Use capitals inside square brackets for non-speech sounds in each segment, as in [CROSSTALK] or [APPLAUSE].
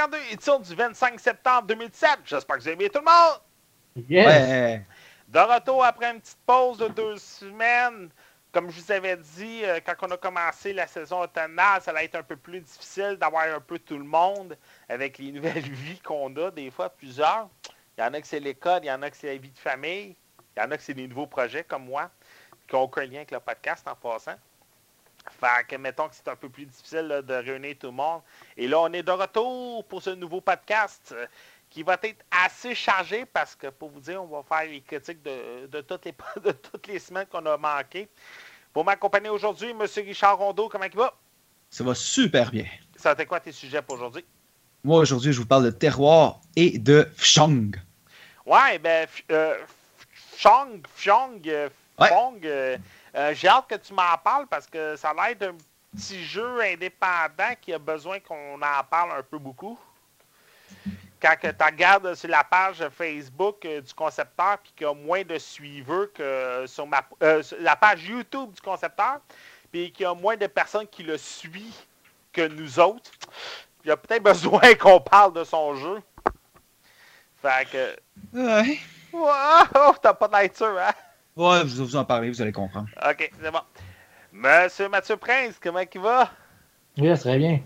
52, édition du 25 septembre 2017. J'espère que vous avez aimé tout le monde. Yes. De retour après une petite pause de deux semaines. Comme je vous avais dit, euh, quand on a commencé la saison automnale, ça allait être un peu plus difficile d'avoir un peu tout le monde avec les [LAUGHS] nouvelles vies qu'on a, des fois plusieurs. Il y en a que c'est l'école, il y en a que c'est la vie de famille, il y en a que c'est des nouveaux projets comme moi, qui n'ont aucun lien avec le podcast en passant. Fait que mettons que c'est un peu plus difficile là, de réunir tout le monde. Et là, on est de retour pour ce nouveau podcast euh, qui va être assez chargé parce que pour vous dire, on va faire les critiques de, de toutes, les, [LAUGHS] de toutes les semaines qu'on a manquées. Pour m'accompagner aujourd'hui, M. Richard Rondeau, comment il va? Ça va super bien. Ça être quoi tes sujets pour aujourd'hui? Moi, aujourd'hui, je vous parle de terroir et de Fshong. Ouais, ben, euh, Chong, Fyong, euh, Ouais. Fong, euh, euh, j'ai hâte que tu m'en parles parce que ça a l'air d'un petit jeu indépendant qui a besoin qu'on en parle un peu beaucoup. Quand tu regardes sur la page Facebook euh, du concepteur puis qu'il y a moins de suiveurs que sur ma, euh, sur la page YouTube du concepteur, puis qu'il y a moins de personnes qui le suivent que nous autres, il y a peut-être [LAUGHS] besoin qu'on parle de son jeu. Fait que. Ouais. Wow, [LAUGHS] t'as pas de sûr, hein? Ouais, je vais vous en parler, vous allez comprendre. Ok, c'est bon. Monsieur Mathieu Prince, comment il va? Yes, très bien.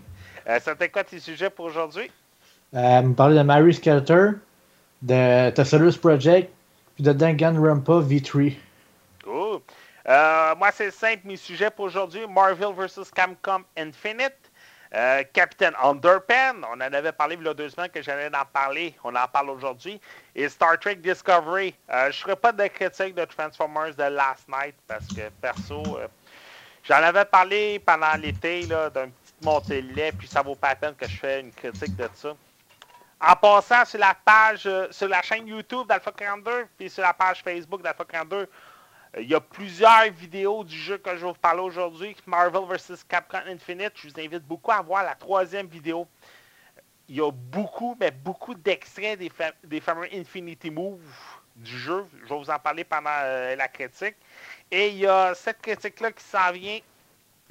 Euh, C'était quoi tes sujets pour aujourd'hui? Euh, me parler de Mary Skelter, de Tessalus Project, puis de Danganronpa V3. Cool. Euh, moi, c'est simple, mes sujets pour aujourd'hui. Marvel vs. Capcom Infinite. Euh, Captain Underpen, on en avait parlé il y a deux semaines que j'allais en parler. On en parle aujourd'hui. Et Star Trek Discovery. Euh, je ne ferai pas de critique de Transformers de Last Night parce que perso, euh, j'en avais parlé pendant l'été d'une petite montée de lait, puis ça vaut pas la peine que je fasse une critique de ça. En passant sur la page, sur la chaîne YouTube d'Alpha 42, puis sur la page Facebook d'Alpha 42, euh, il y a plusieurs vidéos du jeu que je vais vous parler aujourd'hui, Marvel vs. Capcom Infinite. Je vous invite beaucoup à voir la troisième vidéo. Il y a beaucoup, mais beaucoup d'extraits des, fa- des fameux Infinity Moves du jeu. Je vais vous en parler pendant euh, la critique. Et il y a cette critique-là qui s'en vient.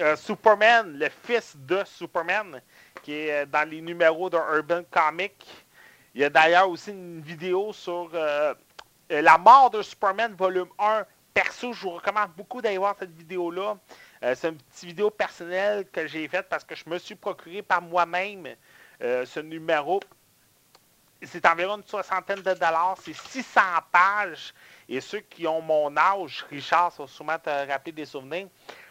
euh, Superman, le fils de Superman, qui est euh, dans les numéros d'un Urban Comic. Il y a d'ailleurs aussi une vidéo sur euh, euh, la mort de Superman, volume 1. Perso, je vous recommande beaucoup d'aller voir cette vidéo-là. Euh, c'est une petite vidéo personnelle que j'ai faite parce que je me suis procuré par moi-même euh, ce numéro. C'est environ une soixantaine de dollars. C'est 600 pages. Et ceux qui ont mon âge, Richard, ça va sûrement te rappeler des souvenirs.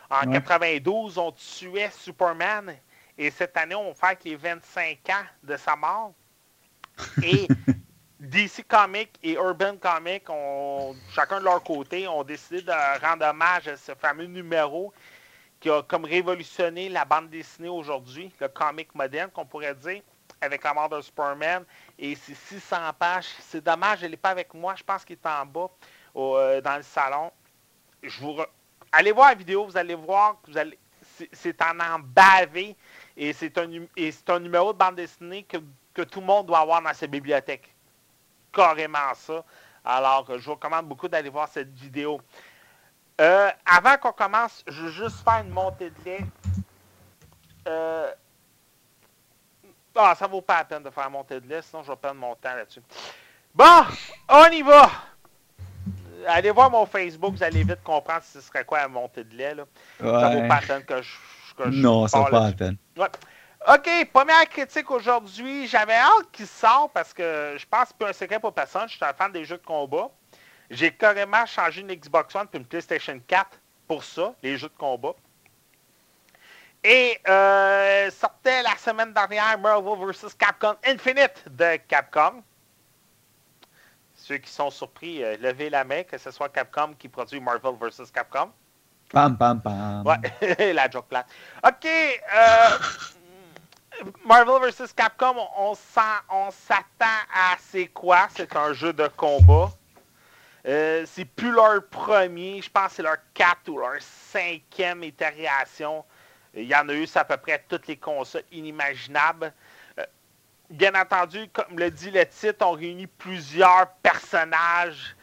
En Ouais. 92, on tuait Superman. Et cette année, on fait les 25 ans de sa mort. Et [LAUGHS] DC Comics et Urban Comics, ont, chacun de leur côté, ont décidé de rendre hommage à ce fameux numéro qui a comme révolutionné la bande dessinée aujourd'hui, le comic moderne qu'on pourrait dire, avec la mort de Superman. Et c'est 600 pages. C'est dommage, elle n'est pas avec moi. Je pense qu'il est en bas euh, dans le salon. Allez voir la vidéo, vous allez voir que c'est- en en bavé et c'est un, nu- et c'est un numéro de bande dessinée que, que tout le monde doit avoir dans sa bibliothèque. Carrément ça. Alors, je vous recommande beaucoup d'aller voir cette vidéo. Euh, avant qu'on commence, je veux juste faire une montée de lait. Euh, Ah, ça vaut pas la peine de faire montée de lait, sinon je vais perdre mon temps là-dessus. Bon, on y va! Allez voir mon Facebook, vous allez vite comprendre ce serait quoi la montée de lait. Là. Ça vaut pas la peine que je. que je Non, ça vaut pas la peine. Ouais. OK, première critique aujourd'hui. J'avais hâte qu'il sorte parce que je pense que c'est un secret pour personne. Je suis un fan des jeux de combat. J'ai carrément changé une Xbox One puis une PlayStation 4 pour ça, les jeux de combat. Et euh, sortait la semaine dernière Marvel vs. Capcom Infinite de Capcom. Ceux qui sont surpris, euh, levez la main, que ce soit Capcom qui produit Marvel vs. Capcom. Pam, pam, pam. Ouais, [LAUGHS] la joke plate. OK. euh, Marvel vs. Capcom, on, s'attend à c'est quoi? C'est un jeu de combat. Euh, c'est plus leur premier, je pense que c'est leur 4 ou leur cinquième itération. Il y en a eu à peu près toutes les consoles inimaginables. Euh, bien entendu, comme le dit le titre, on réunit plusieurs personnages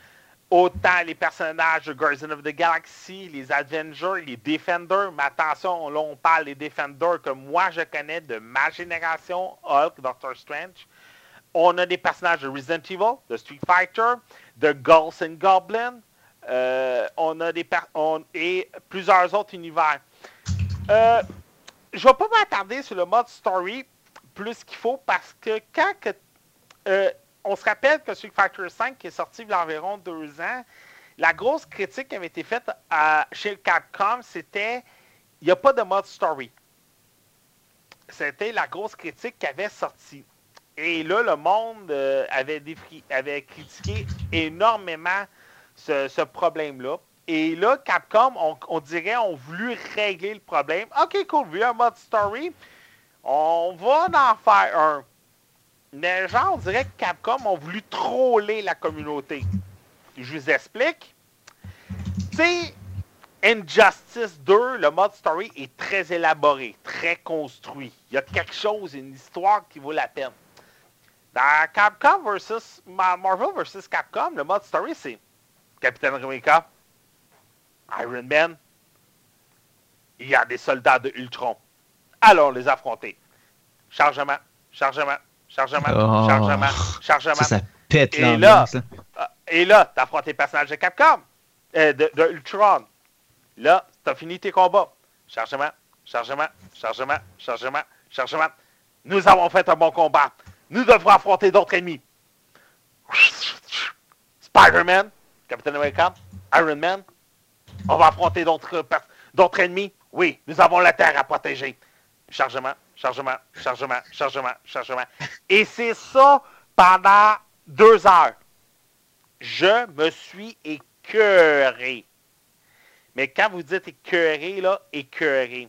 autant les personnages de Guardians of the Galaxy, les Avengers, les Defenders. Mais attention, là, on parle des Defenders que moi, je connais de ma génération, Hulk, Doctor Strange. On a des personnages de Resident Evil, de Street Fighter, de Ghosts and Goblins. Euh, on a des et plusieurs autres univers. Euh, je ne vais pas m'attarder sur le mode story plus qu'il faut parce que quand euh, on se rappelle que Street Fighter V, qui est sorti il y a environ deux ans, la grosse critique qui avait été faite chez Capcom, c'était il n'y a pas de mode story. C'était la grosse critique qui avait sorti. Et là, le monde euh, avait, avait, critiqué énormément ce, problème-là. Et là, Capcom, on, dirait, ont voulu régler le problème. OK, cool, vu un mode story, on va en faire un. Mais genre, on dirait que Capcom ont voulu troller la communauté. Je vous explique. Tu sais, Injustice 2, le mode story est très élaboré, très construit. Il y a quelque chose, une histoire qui vaut la peine. Dans Capcom versus Marvel versus Capcom, le mode story, c'est Captain America, Iron Man, il y a des soldats de Ultron. Allons les affronter. Chargement, chargement, chargement, oh. chargement, chargement. Ça, ça pète et là, euh, et là, t'as affronté le personnage de Capcom, euh, de, de, Ultron. Là, t'as fini tes combats. Chargement, chargement, chargement, chargement, chargement. Nous avons fait un bon combat. Nous devrons affronter d'autres ennemis. Spider-Man, Captain America, Iron Man. On va affronter d'autres ennemis. Oui, nous avons la Terre à protéger. Chargement, chargement, chargement, chargement, chargement. Et c'est ça pendant deux heures. Je me suis écœuré. Mais quand vous dites écœuré, là, écœuré.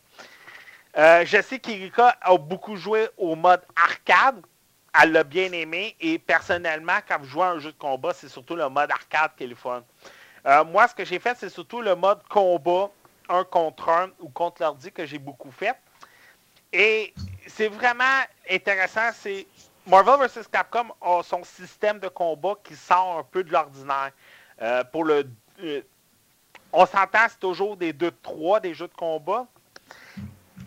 Euh, je sais qu'Erika a beaucoup joué au mode arcade. Elle l'a bien aimé. Et personnellement, quand vous jouez à un jeu de combat, c'est surtout le mode arcade qui est le fun. Euh, moi, ce que j'ai fait, c'est surtout le mode combat, un contre un ou contre l'ordi que j'ai beaucoup fait. Et c'est vraiment intéressant. C'est Marvel vs. Capcom a son système de combat qui sort un peu de l'ordinaire. Euh, euh, on s'entend, c'est toujours des 2-3, des jeux de combat.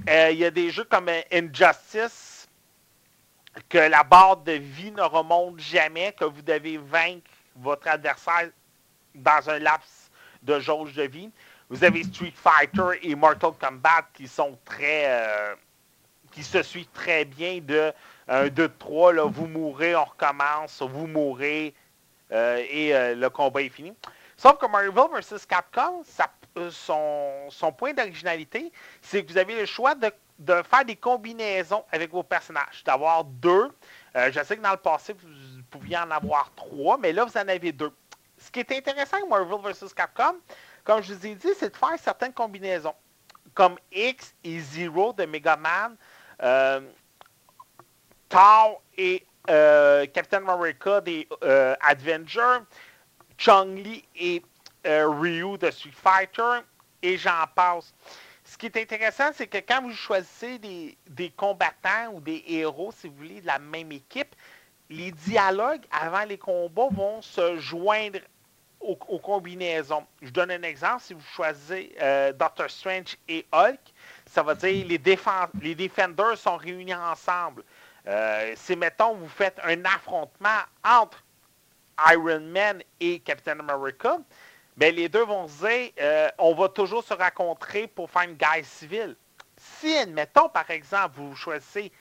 Euh, il y a des jeux comme Injustice, que la barre de vie ne remonte jamais, que vous devez vaincre votre adversaire dans un laps de jauge de vie. Vous avez Street Fighter et Mortal Kombat qui sont très qui se suit très bien de 1, 2, 3, là, vous mourrez, on recommence, vous mourrez euh, et euh, le combat est fini. Sauf que Marvel vs. Capcom, euh, son, point d'originalité, c'est que vous avez le choix de, faire des combinaisons avec vos personnages, d'avoir deux. je sais que dans le passé, vous pouviez en avoir trois, mais là, vous en avez deux. Ce qui est intéressant avec Marvel vs. Capcom, comme je vous ai dit, c'est de faire certaines combinaisons. Comme X et Zero de Mega Man, euh, Tao et euh, Captain America des euh, Avengers, Chun-Li et Ryu de Street Fighter, et j'en passe. Ce qui est intéressant, c'est que quand vous choisissez des, combattants ou des héros, si vous voulez, de la même équipe, les dialogues avant les combats vont se joindre aux, combinaisons. Je donne un exemple. Si vous choisissez Doctor Strange et Hulk, ça va dire les, les Defenders sont réunis ensemble. Euh, si, mettons, vous faites un affrontement entre Iron Man et Captain America, bien, les deux vont se dire euh, on va toujours se rencontrer pour faire une guerre civile. Si, admettons, par exemple, vous choisissez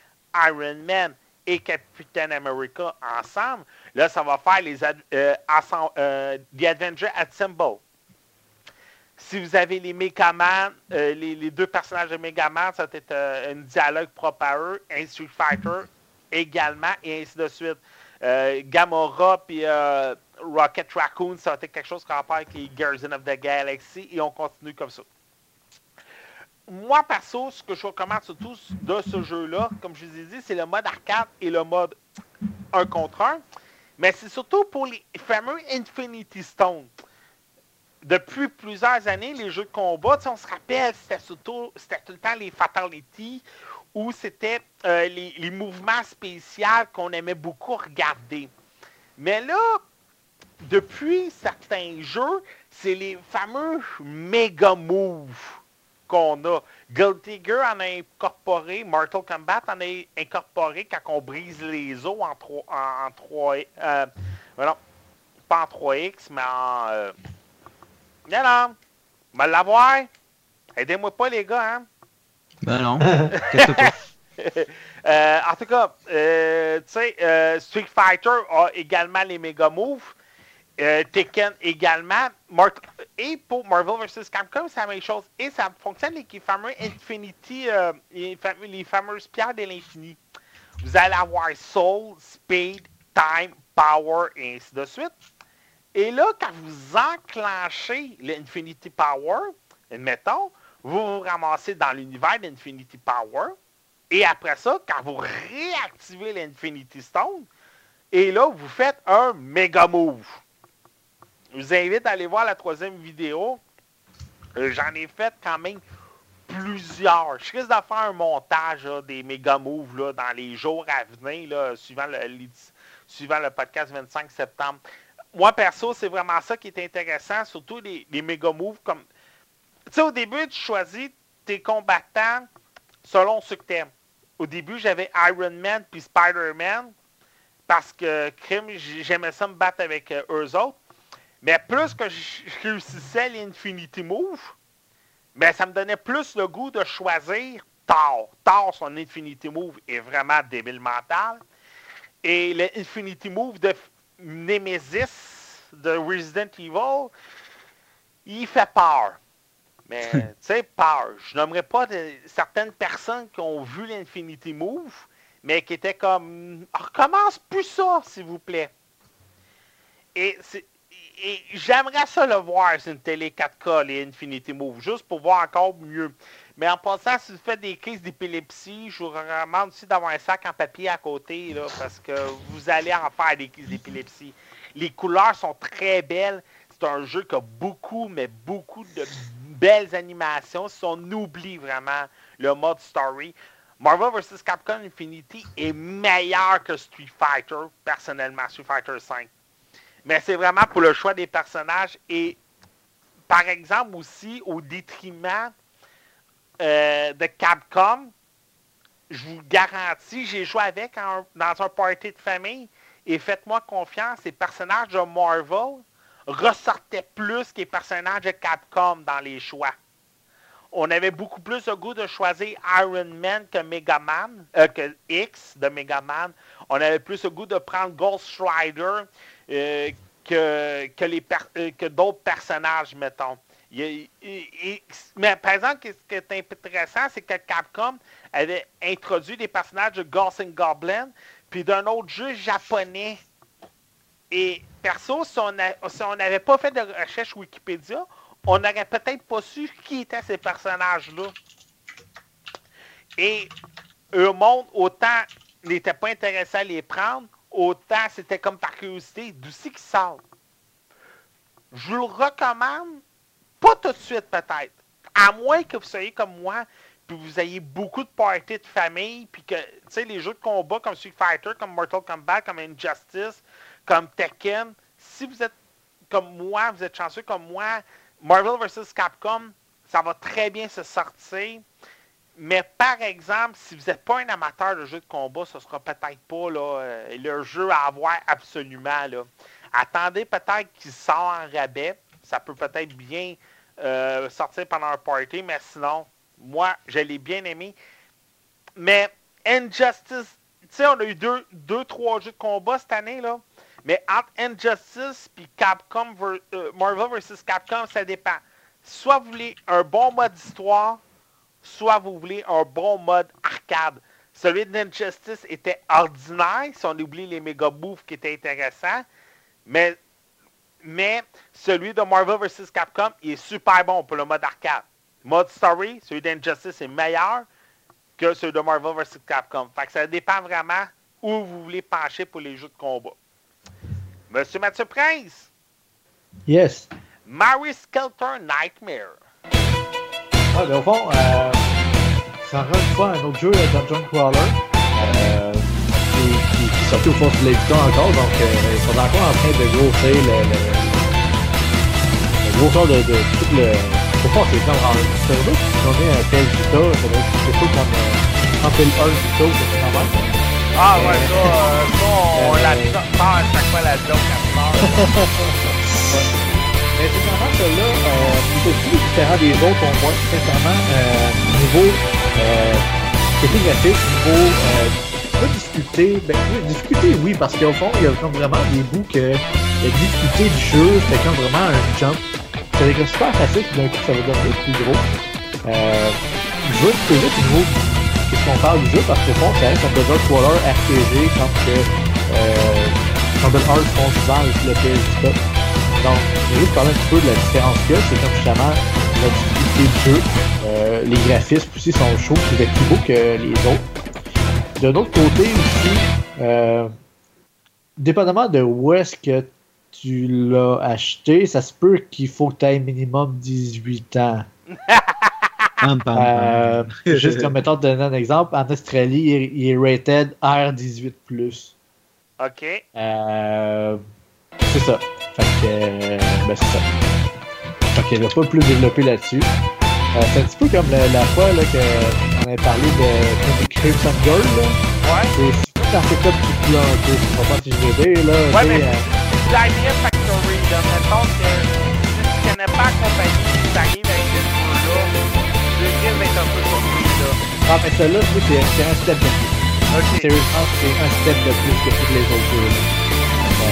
Iron Man et Captain America ensemble, là, ça va faire les euh, euh The Avenger Assemble si vous avez les Megaman, euh, les, deux personnages de Megaman, ça va être euh, un dialogue propre à eux, un Street Fighter également, et ainsi de suite. Euh, Gamora puis Rocket Raccoon, ça va être quelque chose va faire avec les Guardians of the Galaxy, et on continue comme ça. Moi, perso, ce que je recommande surtout de ce jeu-là, comme je vous ai dit, c'est le mode arcade et le mode 1 contre 1. Mais c'est surtout pour les fameux Infinity Stones depuis plusieurs années, les jeux de combat, on se rappelle, c'était tout le temps les fatalities ou c'était euh, les, mouvements spéciaux qu'on aimait beaucoup regarder. Mais là, depuis certains jeux, c'est les fameux méga moves qu'on a. Guilty Gear en a incorporé, Mortal Kombat en a incorporé quand on brise les os en 3... En, 3 euh, pas en 3X, mais en... Euh, non, non, va l'avoir. Aidez-moi pas, les gars, hein? Ben non. [LAUGHS] [LAUGHS] euh, en tout cas, euh, tu sais, euh, Street Fighter a également les méga moves. Euh, Tekken également. et pour Marvel vs. Capcom, c'est la même chose. Et ça fonctionne avec les fameux Infinity, euh, les, fameuses pierres de l'infini. Vous allez avoir Soul, Speed, Time, Power et ainsi de suite. Et là, quand vous enclenchez l'Infinity Power, admettons, vous vous ramassez dans l'univers d'Infinity Power. Et après ça, quand vous réactivez l'Infinity Stone, et là, vous faites un méga move. Je vous invite à aller voir la troisième vidéo. Euh, j'en ai fait quand même plusieurs. Je risque de faire un montage des méga moves là, dans les jours à venir, suivant, le, suivant le podcast 25 septembre. Moi, perso, c'est vraiment ça qui est intéressant, surtout les, les méga moves. Comme... Tu sais, au début, tu choisis tes combattants selon ce que tu aimes. Au début, j'avais Iron Man puis Spider-Man parce que j'aimais ça me battre avec euh, eux autres. Mais plus que je réussissais l'Infinity Move, mais ça me donnait plus le goût de choisir Thor. Thor, son Infinity Move est vraiment débile mental. Et l'Infinity Move de Nemesis de Resident Evil, il fait peur. Mais, [LAUGHS] tu sais, peur. Je n'aimerais pas certaines personnes qui ont vu l'Infinity Move, mais qui étaient comme, recommence plus ça, s'il vous plaît. Et c'est et j'aimerais ça le voir sur une télé 4K, les Infinity Move, juste pour voir encore mieux. Mais en passant, si vous faites des crises d'épilepsie, je vous recommande aussi d'avoir un sac en papier à côté, là, parce que vous allez en faire des crises d'épilepsie. Les couleurs sont très belles. C'est un jeu qui a beaucoup, mais beaucoup de belles animations. Si on oublie vraiment le mode story, Marvel vs. Capcom Infinity est meilleur que Street Fighter, personnellement, Street Fighter 5 mais c'est vraiment pour le choix des personnages et par exemple aussi au détriment euh, de Capcom, je vous garantis, j'ai joué avec dans un party de famille et faites-moi confiance, les personnages de Marvel ressortaient plus que les personnages de Capcom dans les choix. On avait beaucoup plus le goût de choisir Iron Man que Mega Man, euh, que X de Mega Man. On avait plus le goût de prendre Ghost Rider euh, que, que d'autres personnages, mettons. Mais par exemple, ce qui est intéressant, c'est que Capcom avait introduit des personnages de Ghost and Goblin, puis d'un autre jeu japonais. Et perso, si on n'avait pas fait de recherche Wikipédia, on n'aurait peut-être pas su qui étaient ces personnages-là. Et eux monde, autant n'était pas intéressé à les prendre, autant c'était comme par curiosité, d'où c'est qui sort. Je vous le recommande, pas tout de suite peut-être, à moins que vous soyez comme moi, puis vous ayez beaucoup de parties de famille, puis que, tu sais, les jeux de combat comme Street Fighter, comme Mortal Kombat, comme Injustice, comme Tekken, si vous êtes comme moi, vous êtes chanceux comme moi, Marvel vs. Capcom, ça va très bien se sortir. Mais par exemple, si vous n'êtes pas un amateur de jeux de combat, ce sera peut-être pas là, euh, le jeu à avoir absolument. Là. Attendez peut-être qu'il sort en rabais. Ça peut peut-être bien euh, sortir pendant un party, mais sinon, moi, je l'ai bien aimé. Mais Injustice, tu sais, on a eu deux, deux, trois jeux de combat cette année, là. Mais entre Injustice et Capcom, euh, Marvel vs. Capcom, ça dépend. Soit vous voulez un bon mode d'histoire, soit vous voulez un bon mode arcade. Celui d'Injustice était ordinaire, si on oublie les méga moves qui étaient intéressants. Mais, mais celui de Marvel vs. Capcom, il est super bon pour le mode arcade. Mode story, celui d'Injustice est meilleur que celui de Marvel vs. Capcom. Fait que ça dépend vraiment où vous voulez pencher pour les jeux de combat. Monsieur Mathieu Prince. Yes. Mary Skelter Nightmare. Ah, ben, au fond, euh, ça rend fois un autre jeu, Dungeon Crawler, euh, qui, au fond de l'éditeur encore, donc euh, ils sont encore en train de grossir le grosseur de, de tout le. Pas c'est en c'est si on est un tel Vita, ça doit être quelque chose comme euh, un tel 1 Vita, c'est pas mal. Ah ouais, ça, euh, ça on la part à chaque fois la joke à part. [LAUGHS] Mais sincèrement, celui-là, euh, il est plus différent des autres, au moins, sincèrement, euh, niveau euh, graphique, niveau euh, difficulté, ben oui, difficulté oui, parce qu'au fond, il y a comme vraiment des bouts que la difficulté du jeu, c'est comme vraiment un jump. C'est des super facile, puis d'un coup, ça va devenir plus gros. Euh, je veux au niveau qu'est-ce qu'on parle du jeu, parce qu'au fond, ça reste un puzzle crawler RPG quand que euh, Kingdom Hearts font souvent le PS Vita. Donc, je vais juste parler un petit peu de la différence qu'il y a, c'est comme justement la difficulté du jeu. Euh, les graphismes aussi sont chauds, c'est plus beau que les autres. De l'autre côté aussi, euh, dépendamment de où est-ce que tu l'as acheté, ça se peut qu'il faut que tu aies minimum 18 ans. [LAUGHS] Pam, pam, Euh, juste comme mettons, te donner un exemple, en Australie, il est, il est rated R18+. OK. Euh, c'est ça. Fait que, euh, ben c'est ça. Fait qu'il va pas plus développer là-dessus. Euh, c'est un petit peu comme la, la fois là, que on avait parlé de Crimson Girl. Là. Ouais. Un. Tu là. Ouais, mais- euh, Factory, là, mettons que si tu connais pas la compagnie qui t'arrive avec ce jeu-là, le film va être un peu là. ah, mais ça là, tu sais, c'est un step de plus. Sérieusement, c'est un step de plus que tous les autres jeux. là. Euh,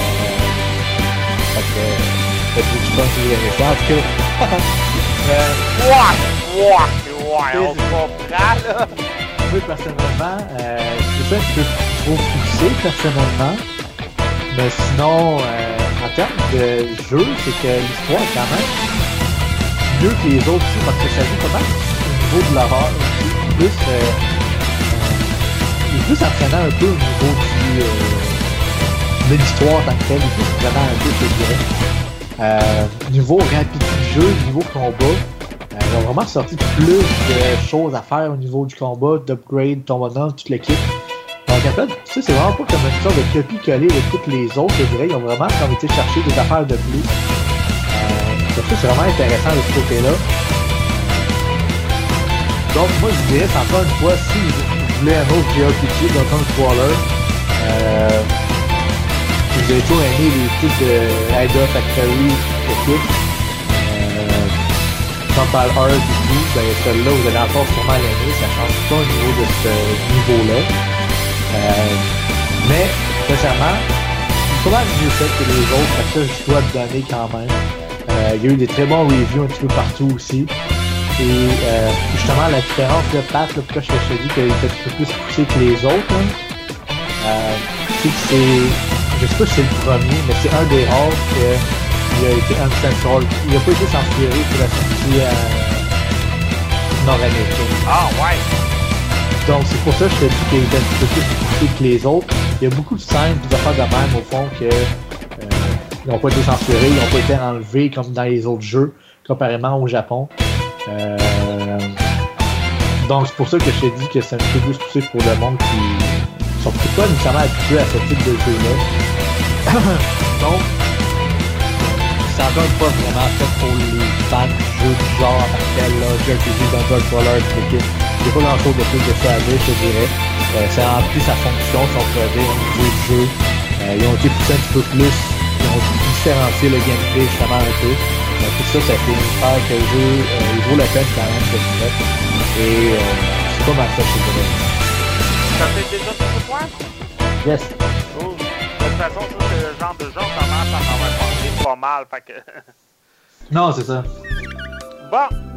fait que, fait que je pense que vous aimez ça. En tout cas, [LAUGHS] euh, Ouais, ouais, ouais, on comprend, là. Oui, personnellement, euh, que je trouve poussé, personnellement. Mais sinon, euh, en termes de jeu, c'est que l'histoire est quand même mieux que les autres aussi, parce que ça joue pas mal au niveau de l'horreur. Plus, euh, euh, plus entraînant un peu au niveau du, euh, de l'histoire que tel. Il plus entraînant un peu, je dirais. Niveau rapidité du jeu, niveau combat, ils ont vraiment sorti plus de choses à faire au niveau du combat, d'upgrade, ton bonhomme, toute l'équipe. Donc c'est vraiment pas comme une sorte de copie-coller de toutes les autres, je dirais. Ils ont vraiment comme été chercher des affaires de plus. Euh, donc c'est vraiment intéressant de ce côté-là. Donc moi, je dirais, encore une fois, si vous voulez un autre JRPG dans un Crawler, euh, vous avez toujours aimé les trucs de Ida Factory, équipe, euh, Campbell Heart et tout, ben celle-là, vous allez encore sûrement l'aimer, ça change pas au niveau de ce niveau-là. Euh, mais, sincèrement, mal mieux fait que les autres, parce que je dois te donner quand même. Euh, il y a eu des très bons reviews un petit peu partout aussi. Et euh, justement, la différence de Pat, là, pourquoi je te dis qu'il est un peu plus poussé que les autres, euh, c'est que c'est, je sais pas si c'est le premier, mais c'est un des rares que il a été uncensored. Il a pas été censuré pour la sortie euh, nord-américaine. Ah, ouais. Donc c'est pour ça que je te dis qu'il est un peu plus que les autres. Il y a beaucoup de scènes, des affaires de même au fond que euh, ils n'ont pas été censurés, ils n'ont pas été enlevés comme dans les autres jeux, comparément au Japon. Euh, donc c'est pour ça que je te dis que c'est un petit peu plus poussé pour le monde qui sont peut-être pas nécessairement habitués à ce type de jeu-là. [COUGHS] donc encore une fois vraiment fait pour les fans du jeu du genre en tant que là, Dungeon Crawler, l'équipe. Il a pas grand chose de plus de ça à dire, je te dirais. Euh, ça remplit sa fonction, si on pourrait dire, au niveau du jeu. Euh, ils ont été poussés un petit peu plus, ils ont différencié le gameplay justement un peu. Donc tout ça, ça fait faire que le jeu, euh, il vaut la peine quand même fait. Et euh, c'est pas mal ça, je te dirais. Ça fait déjà tout pour toi? Yes. Cool. De toute façon, ça, c'est le genre de jeu, on commence à en avoir parlé pas mal, fait que... Non, c'est ça. Bon.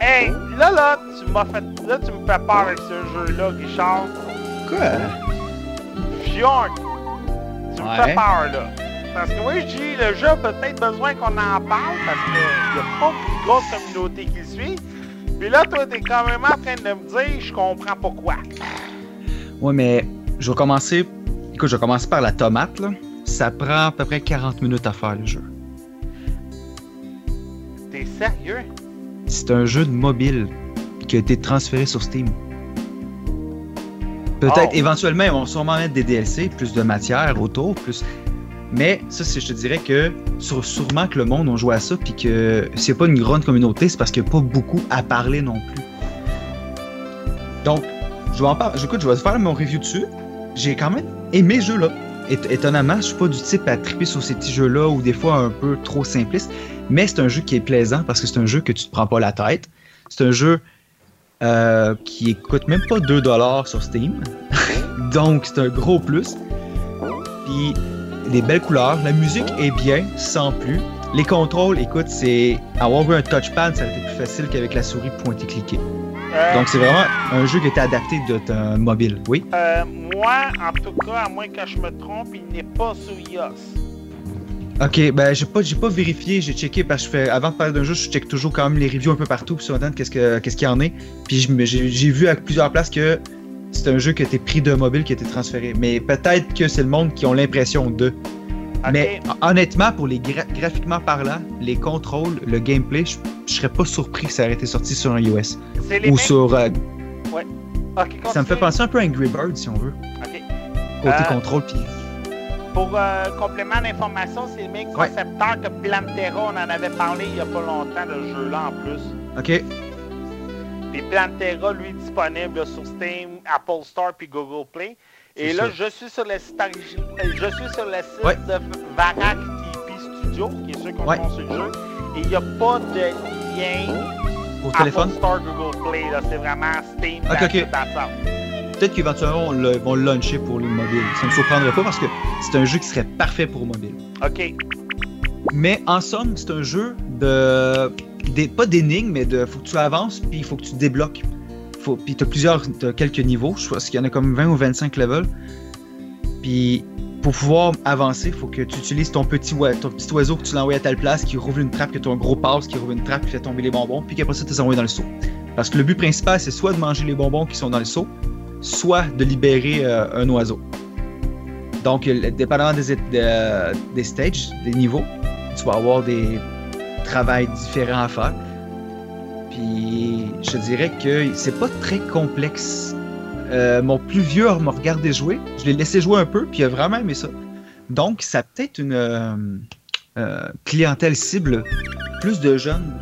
Hey, là, là, tu m'as fait... Là, tu me fais peur avec ce jeu-là, Richard. Quoi? Fjord. Tu me Ouais. fais peur, là. Parce que oui, je dis, le jeu a peut-être besoin qu'on en parle parce qu'il n'y a pas une grosse communauté qui le suit. Puis là, toi, t'es quand même en train de me dire, je comprends pourquoi. Ouais, mais je vais commencer. Écoute, je vais commencer par la tomate, là. Ça prend à peu près 40 minutes à faire le jeu. T'es sérieux? C'est un jeu de mobile qui a été transféré sur Steam. Peut-être Oh. éventuellement, ils vont sûrement mettre des DLC, plus de matière autour, plus. Mais ça, c'est- je te dirais que sur- sûrement que le monde a joué à ça, puis que c'est pas une grande communauté, c'est parce qu'il n'y a pas beaucoup à parler non plus. Donc, je vais en parler. Écoute, je vais faire mon review dessus. J'ai quand même aimé ce jeu-là. Éton- Étonnamment, je suis pas du type à triper sur ces petits jeux-là ou des fois un peu trop simplistes, mais c'est un jeu qui est plaisant parce que c'est un jeu que tu te prends pas la tête. C'est un jeu euh, qui coûte même pas 2$ sur Steam. [LAUGHS] Donc, c'est un gros plus. Puis, des belles couleurs. La musique est bien, sans plus. Les contrôles, écoute, c'est. Avoir eu un touchpad, ça a été plus facile qu'avec la souris pointer-cliquer. Euh, Donc, c'est vraiment un jeu qui était adapté de ton mobile. Oui? euh, moi, en tout cas, à moins que je me trompe, il n'est pas sur iOS. Ok, ben j'ai pas, j'ai pas vérifié, j'ai checké parce que je fais, avant de parler d'un jeu, je check toujours quand même les reviews un peu partout pour sur Internet qu'est-ce que- qu'est-ce qu'il y en est. Puis j'ai j'ai vu à plusieurs places que c'est un jeu qui a été pris de mobile, qui a été transféré. Mais peut-être que c'est le monde qui ont l'impression de. Mais hon- honnêtement, pour les gra- graphiquement parlant, les contrôles, le gameplay, je, je serais pas surpris que ça aurait été sorti sur un iOS C'est les ou sur. euh, Ok, ça me fait penser un peu à Angry Bird si on veut. Ok. Côté Euh, contrôle, puis Pour euh, complément d'information, c'est le même Ouais. concepteur que Plantera. On en avait parlé il y a pas longtemps de ce jeu-là en plus. ok, Puis Plantera, lui, disponible sur Steam, Apple Store puis Google Play. Et là, je suis sur le site euh, je suis sur le site Ouais. de Varak TP Studio, qui est ceux qui ont Ouais. conçu le jeu. Et il n'y a pas de lien pour Apple téléphone? Store, Google Play. C'est vraiment Steam. Peut-être qu'éventuellement, on le- vont le launcher pour les mobiles. Ça me surprendrait pas parce que c'est un jeu qui serait parfait pour mobile. OK. Mais en somme, c'est un jeu de. des- pas d'énigmes, mais de. Faut que tu avances, puis il faut que tu débloques. Faut, puis t'as plusieurs. T'as quelques niveaux. Je pense qu'il y en a comme 20 ou 25 levels. Puis pour pouvoir avancer, il faut que tu utilises ton petit, oi- ton petit oiseau que tu l'envoies à telle place, qui rouvre une trappe, que tu as un gros passe, qui rouvre une trappe, qui fait tomber les bonbons, puis qu'après ça, tu les envoies dans le seau. Parce que le but principal, c'est soit de manger les bonbons qui sont dans le seau, soit de libérer euh, un oiseau. Donc, euh, dépendamment des, des stages, des niveaux, tu vas avoir des travails différents à faire. Puis, je dirais que c'est pas très complexe. Euh, mon plus vieux m'a regardé jouer. Je l'ai laissé jouer un peu, puis il a vraiment aimé ça. Donc, ça a peut-être une clientèle cible plus de jeunes.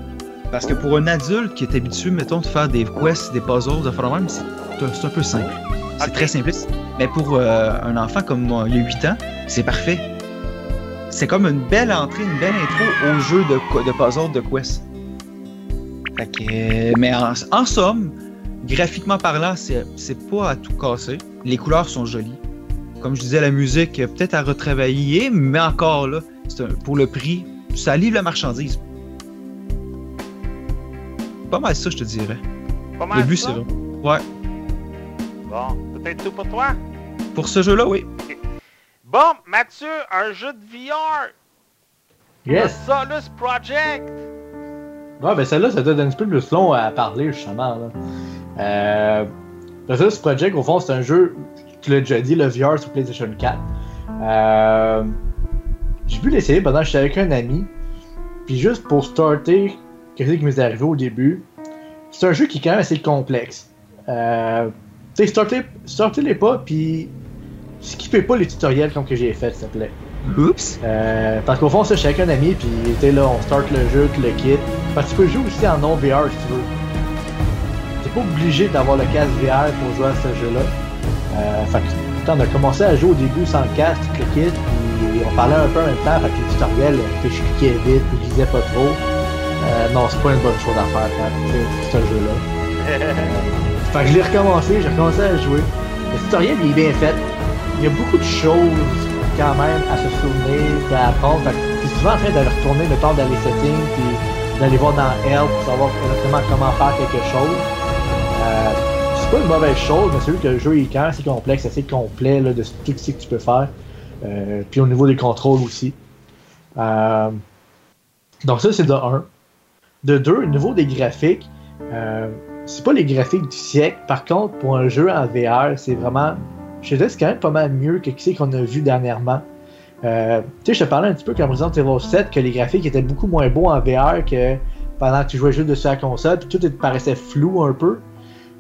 Parce que pour un adulte qui est habitué, mettons, de faire des quests, des puzzles, de faire même, c'est c'est un peu simple. C'est très simpliste. Mais pour euh, un enfant comme moi, il y a 8 ans, c'est parfait. C'est comme une belle entrée, une belle intro au jeu de, puzzle, de quest. Fait que, mais en, en somme, graphiquement parlant, c'est pas à tout casser. Les couleurs sont jolies. Comme je disais, la musique, peut-être à retravailler, mais encore là, un- pour le prix, ça livre la marchandise. Pas mal ça, je te dirais. Pas mal Le but, c'est vrai. Ouais. Bon, peut-être tout pour toi? Pour ce jeu-là, oui. Bon, Mathieu, un jeu de VR. Yes! Le Solus Project. Ouais, ben celle-là, ça doit être un petit peu plus long à parler, justement. Là. Euh, le Solus Project, au fond, c'est un jeu, tu l'as déjà dit, le VR sur PlayStation 4. Euh, J'ai pu l'essayer pendant que j'étais avec un ami. Puis juste pour starter, qu'est-ce qui m'est arrivé au début, c'est un jeu qui est quand même assez complexe. Euh, tu sais, startez, startez-les pas, puis skippez pas les tutoriels comme que j'ai fait, s'il te plaît. Oups. Euh, parce qu'au fond, c'est chacun un ami, puis t'es là, on start le jeu, tu le quittes. Parce que tu peux jouer aussi en non VR si tu veux. T'es pas obligé d'avoir le casque VR pour jouer à ce jeu-là. Euh, fait que on a commencé à jouer au début sans le casque, tu le quittes, puis on parlait un peu en même temps, fait que les tutoriels, je cliquais vite, je lisais pas trop. Euh, non, c'est pas une bonne chose à faire tu fais ce jeu-là. [LAUGHS] Fait que je l'ai recommencé, j'ai recommencé à jouer. Le tutoriel il est bien fait. Il y a beaucoup de choses quand même à se souvenir à apprendre. Fait que t'es souvent en train d'aller retourner le temps dans les settings puis d'aller voir dans Help pour savoir exactement comment faire quelque chose. Euh, c'est pas une mauvaise chose, mais c'est juste que le jeu est quand assez complexe, assez complet là, de tout ce que tu peux faire. Euh, puis au niveau des contrôles aussi. Euh, donc ça c'est de 1. De 2, au niveau des graphiques, euh, c'est pas les graphiques du siècle. Par contre, pour un jeu en VR, c'est vraiment. Je te dirais, c'est quand même pas mal mieux que ce qu'on a vu dernièrement. Euh, tu sais, je te parlais un petit peu comme Resident Evil 7 que les graphiques étaient beaucoup moins beaux en VR que pendant que tu jouais juste dessus à la console, puis tout te paraissait flou un peu.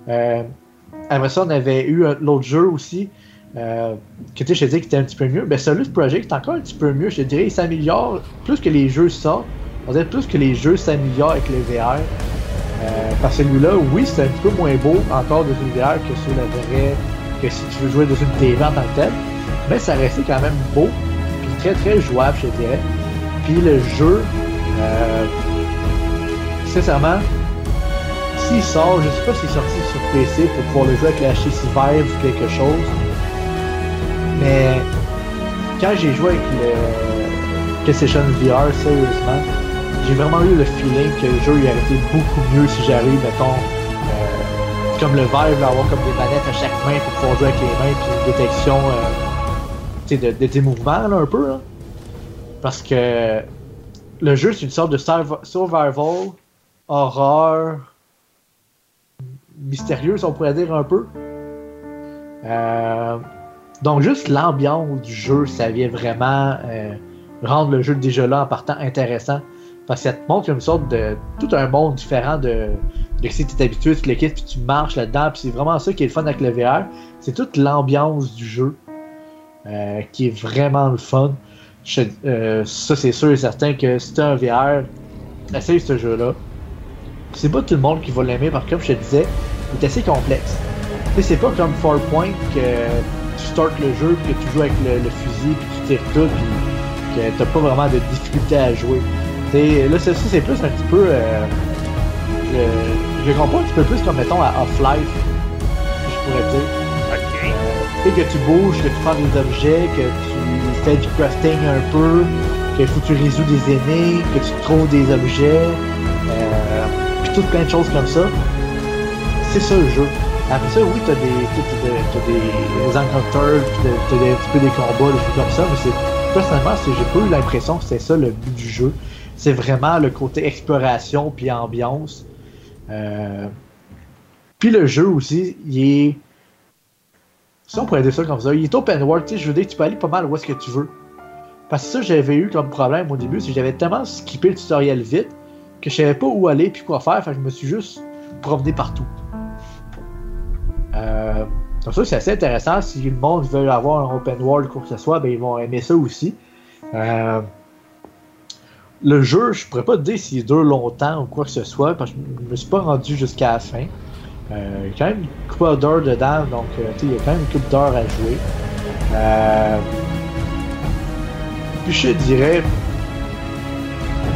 Euh, après ça, on avait eu l'autre jeu aussi, euh, que tu sais, je te disais était un petit peu mieux. Ben, Solus Project est encore un petit peu mieux, je te dirais, il s'améliore plus que les jeux sortent. On dirait plus que les jeux s'améliorent avec le VR. Euh, que celui-là, oui, c'est un petit peu moins beau encore de une VR que sur la vraie, que si tu veux jouer dans une TV en tant que tel. Mais ça restait quand même beau, puis très très jouable, je dirais. Puis le jeu, euh, sincèrement, s'il sort, je sais pas s'il est sorti sur PC pour pouvoir le jouer avec la HTC Vive ou quelque chose. Mais quand j'ai joué avec le PlayStation VR, sérieusement, j'ai vraiment eu le feeling que le jeu aurait été beaucoup mieux si j'arrive, mettons, euh, comme le Vive, avoir comme des manettes à chaque main pour pouvoir avec les mains, puis une détection euh, de, tes mouvements, là, un peu. Là. Parce que le jeu, c'est une sorte de survival, horreur, mystérieuse, on pourrait dire un peu. Euh, donc, juste l'ambiance du jeu, ça vient vraiment rendre le jeu déjà là en partant intéressant. Parce que ça te montre une sorte de. tout un monde différent de, de si tu es habitué, tu l'équipe, puis tu marches là-dedans. Puis c'est vraiment ça qui est le fun avec le VR. C'est toute l'ambiance du jeu euh, qui est vraiment le fun. Euh, ça, c'est sûr et certain que si tu un VR, essaye ce jeu-là. C'est pas tout le monde qui va l'aimer, parce que comme je te disais, il est assez complexe. C'est pas comme Point que tu startes le jeu, puis que tu joues avec le, fusil, puis tu tires tout, puis que t'as pas vraiment de difficulté à jouer. Là, ceci, c'est plus un petit peu. Euh, je, je comprends un petit peu plus comme, mettons, à Off-Life, je pourrais dire. Ok. Euh, que tu bouges, que tu prends des objets, que tu fais du crafting un peu, qu'il faut que tu résous des énigmes, que tu trouves des objets, euh, puis tout plein de choses comme ça. C'est ça le jeu. Après ça, oui, t'as des, t'as des, des encounters, t'as des, un petit peu des combats, des trucs comme ça, mais c'est, personnellement, j'ai pas eu l'impression que c'était ça le but du jeu. C'est vraiment le côté exploration puis ambiance. Euh... Puis le jeu aussi, il est. Si on pourrait dire ça comme ça, il est open world, tu sais, je veux dire, tu peux aller pas mal où est-ce que tu veux. Parce que ça, j'avais eu comme problème au début, c'est que j'avais tellement skippé le tutoriel vite que je savais pas où aller puis quoi faire, fait je me suis juste promené partout. Euh, donc ça, c'est assez intéressant. Si le monde veut avoir un open world quoi que ce soit, ben, ils vont aimer ça aussi. Euh, le jeu, je pourrais pas te dire s'il dure longtemps ou quoi que ce soit, parce que je me suis pas rendu jusqu'à la fin. Euh, il y a quand même une couple d'heures dedans, donc euh, il y a quand même une couple d'heures à jouer. Euh, puis je dirais,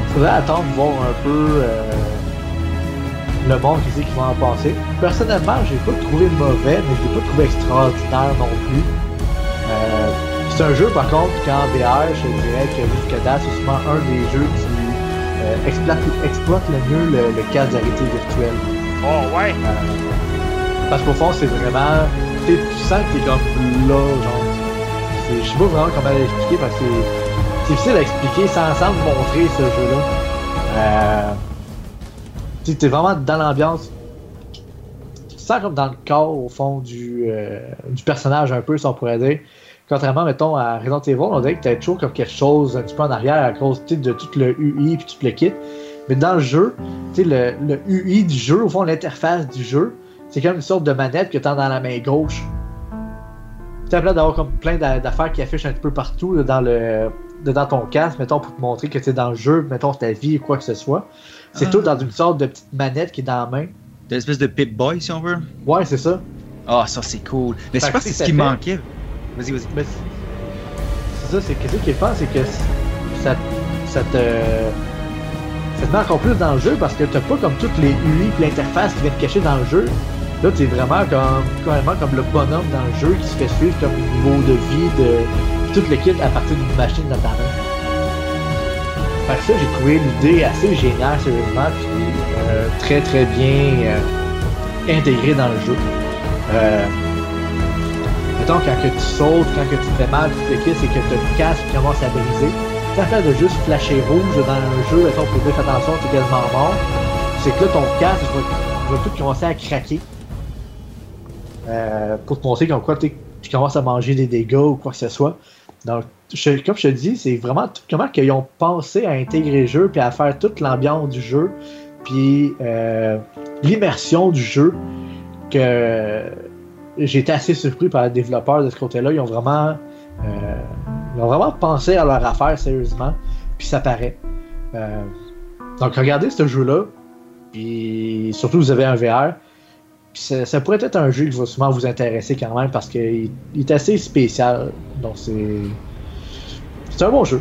faudrait attendre voir un peu euh, le monde qui sait qu'ils vont en passer. Personnellement, j'ai pas trouvé mauvais, mais je l'ai pas trouvé extraordinaire non plus. C'est un jeu, par contre, qu'en VR, je dirais que jusqu'à date, c'est souvent un des jeux qui euh, exploite, exploite, le mieux le, le cas de virtuelle. Oh, ouais! Euh, parce qu'au fond, c'est vraiment. Tu sens que t'es comme là, genre. Je sais pas vraiment comment l'expliquer parce que c'est difficile à expliquer sans, sans montrer ce jeu-là. Euh, tu es vraiment dans l'ambiance. Tu te sens comme dans le corps, au fond, du, euh, du personnage, un peu, si on pourrait dire. Contrairement, mettons, à Resident Evil, on dirait que tu toujours comme quelque chose un petit peu en arrière à cause de tout le UI et tout le kit. Mais dans le jeu, le, le UI du jeu, au fond, l'interface du jeu, c'est comme une sorte de manette que tu as dans la main gauche. Tu as d'avoir comme plein d'affaires qui affichent un petit peu partout dans le dans ton casque, mettons, pour te montrer que tu es dans le jeu, mettons, ta vie ou quoi que ce soit. C'est ah. tout dans une sorte de petite manette qui est dans la main. Une espèce de Pip-Boy, si on veut? Ouais, c'est ça. Ah, ça, c'est cool. Mais c'est pas ce qui manquait. Vas-y, vas-y. C'est ça, c'est qu'est-ce qui est fun, c'est que ça, ça te. Ça te met encore plus dans le jeu parce que t'as pas comme toutes les UI et l'interface qui viennent te cacher dans le jeu. Là, t'es vraiment comme, carrément comme le bonhomme dans le jeu qui se fait suivre comme niveau de vie, de tout le kit à partir d'une machine dans ta main. Fait que ça, j'ai trouvé l'idée assez géniale, sérieusement, puis euh, très très bien euh, intégrée dans le jeu. Euh, quand que tu sautes, quand que tu te fais mal, tout le kit, c'est que ton casque commence à briser. Faire de juste flasher rouge dans un jeu, mettons, pour dire attention, t'es quasiment mort, c'est que là, ton casque va, tout commencer à craquer. Euh, pour te montrer comme quoi tu commences à manger des dégâts ou quoi que ce soit. Donc, comme je te dis, c'est vraiment comment qu'ils ont pensé à intégrer le jeu puis à faire toute l'ambiance du jeu puis euh, l'immersion du jeu que j'ai été assez surpris par les développeurs de ce côté-là. Ils ont vraiment. Euh, ils ont vraiment pensé à leur affaire sérieusement. Puis ça paraît. Euh, donc regardez ce jeu-là. Et surtout, vous avez un VR. Puis ça, ça, pourrait être un jeu qui va sûrement vous intéresser quand même parce qu'il est assez spécial. Donc c'est. C'est un bon jeu.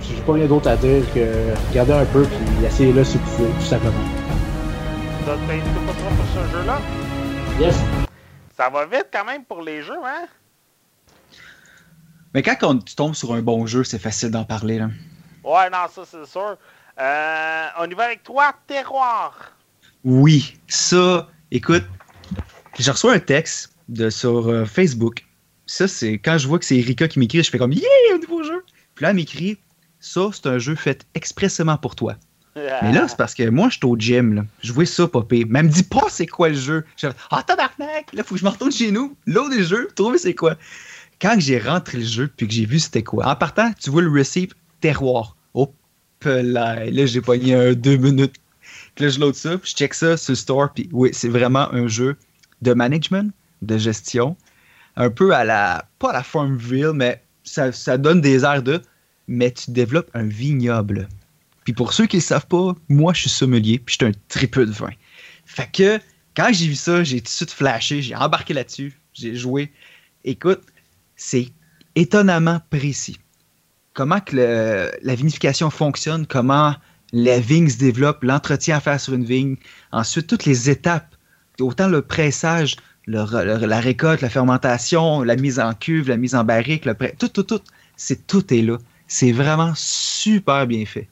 J'ai pas rien d'autre à dire que regardez un peu puis essayez-le si vous pouvez, tout simplement. Pour ce jeu-là? Yes. Ça va vite quand même pour les jeux, hein? Mais quand on, tu tombes sur un bon jeu, c'est facile d'en parler. Là. Ouais, non, ça c'est sûr. Euh, on y va avec toi, Terroir. Oui, ça, écoute, j'ai reçu un texte de, sur euh, Facebook. Ça, c'est quand je vois que c'est Erika qui m'écrit, je fais comme Yeah, un nouveau jeu. Puis là, elle m'écrit Ça, c'est un jeu fait expressément pour toi. Mais là, c'est parce que moi, je suis au gym. Là. Je vois ça popper. Mais elle me dit pas c'est quoi le jeu. Je fais Ah, tabarnak Là, faut que je me retourne chez nous. L'eau des jeux, trouver c'est quoi. Quand j'ai rentré le jeu puis que j'ai vu c'était quoi, en partant, tu vois le receipt terroir. Oh, là, là j'ai pogné un deux minutes. Puis là, je load ça, puis je check ça sur le store. Puis oui, c'est vraiment un jeu de management, de gestion. Un peu à la. Pas à la Farmville, mais ça donne des airs de. Mais tu développes un vignoble. Puis pour ceux qui ne savent pas, moi, je suis sommelier, puis je suis un tripeux de vin. Fait que, quand j'ai vu ça, j'ai tout de suite flashé, j'ai embarqué là-dessus, j'ai joué. Écoute, c'est étonnamment précis. Comment la vinification fonctionne, comment la vigne se développe, l'entretien à faire sur une vigne, ensuite toutes les étapes, autant le pressage, la récolte, la fermentation, la mise en cuve, la mise en barrique, le tout, tout, tout, c'est tout est là. C'est vraiment super bien fait.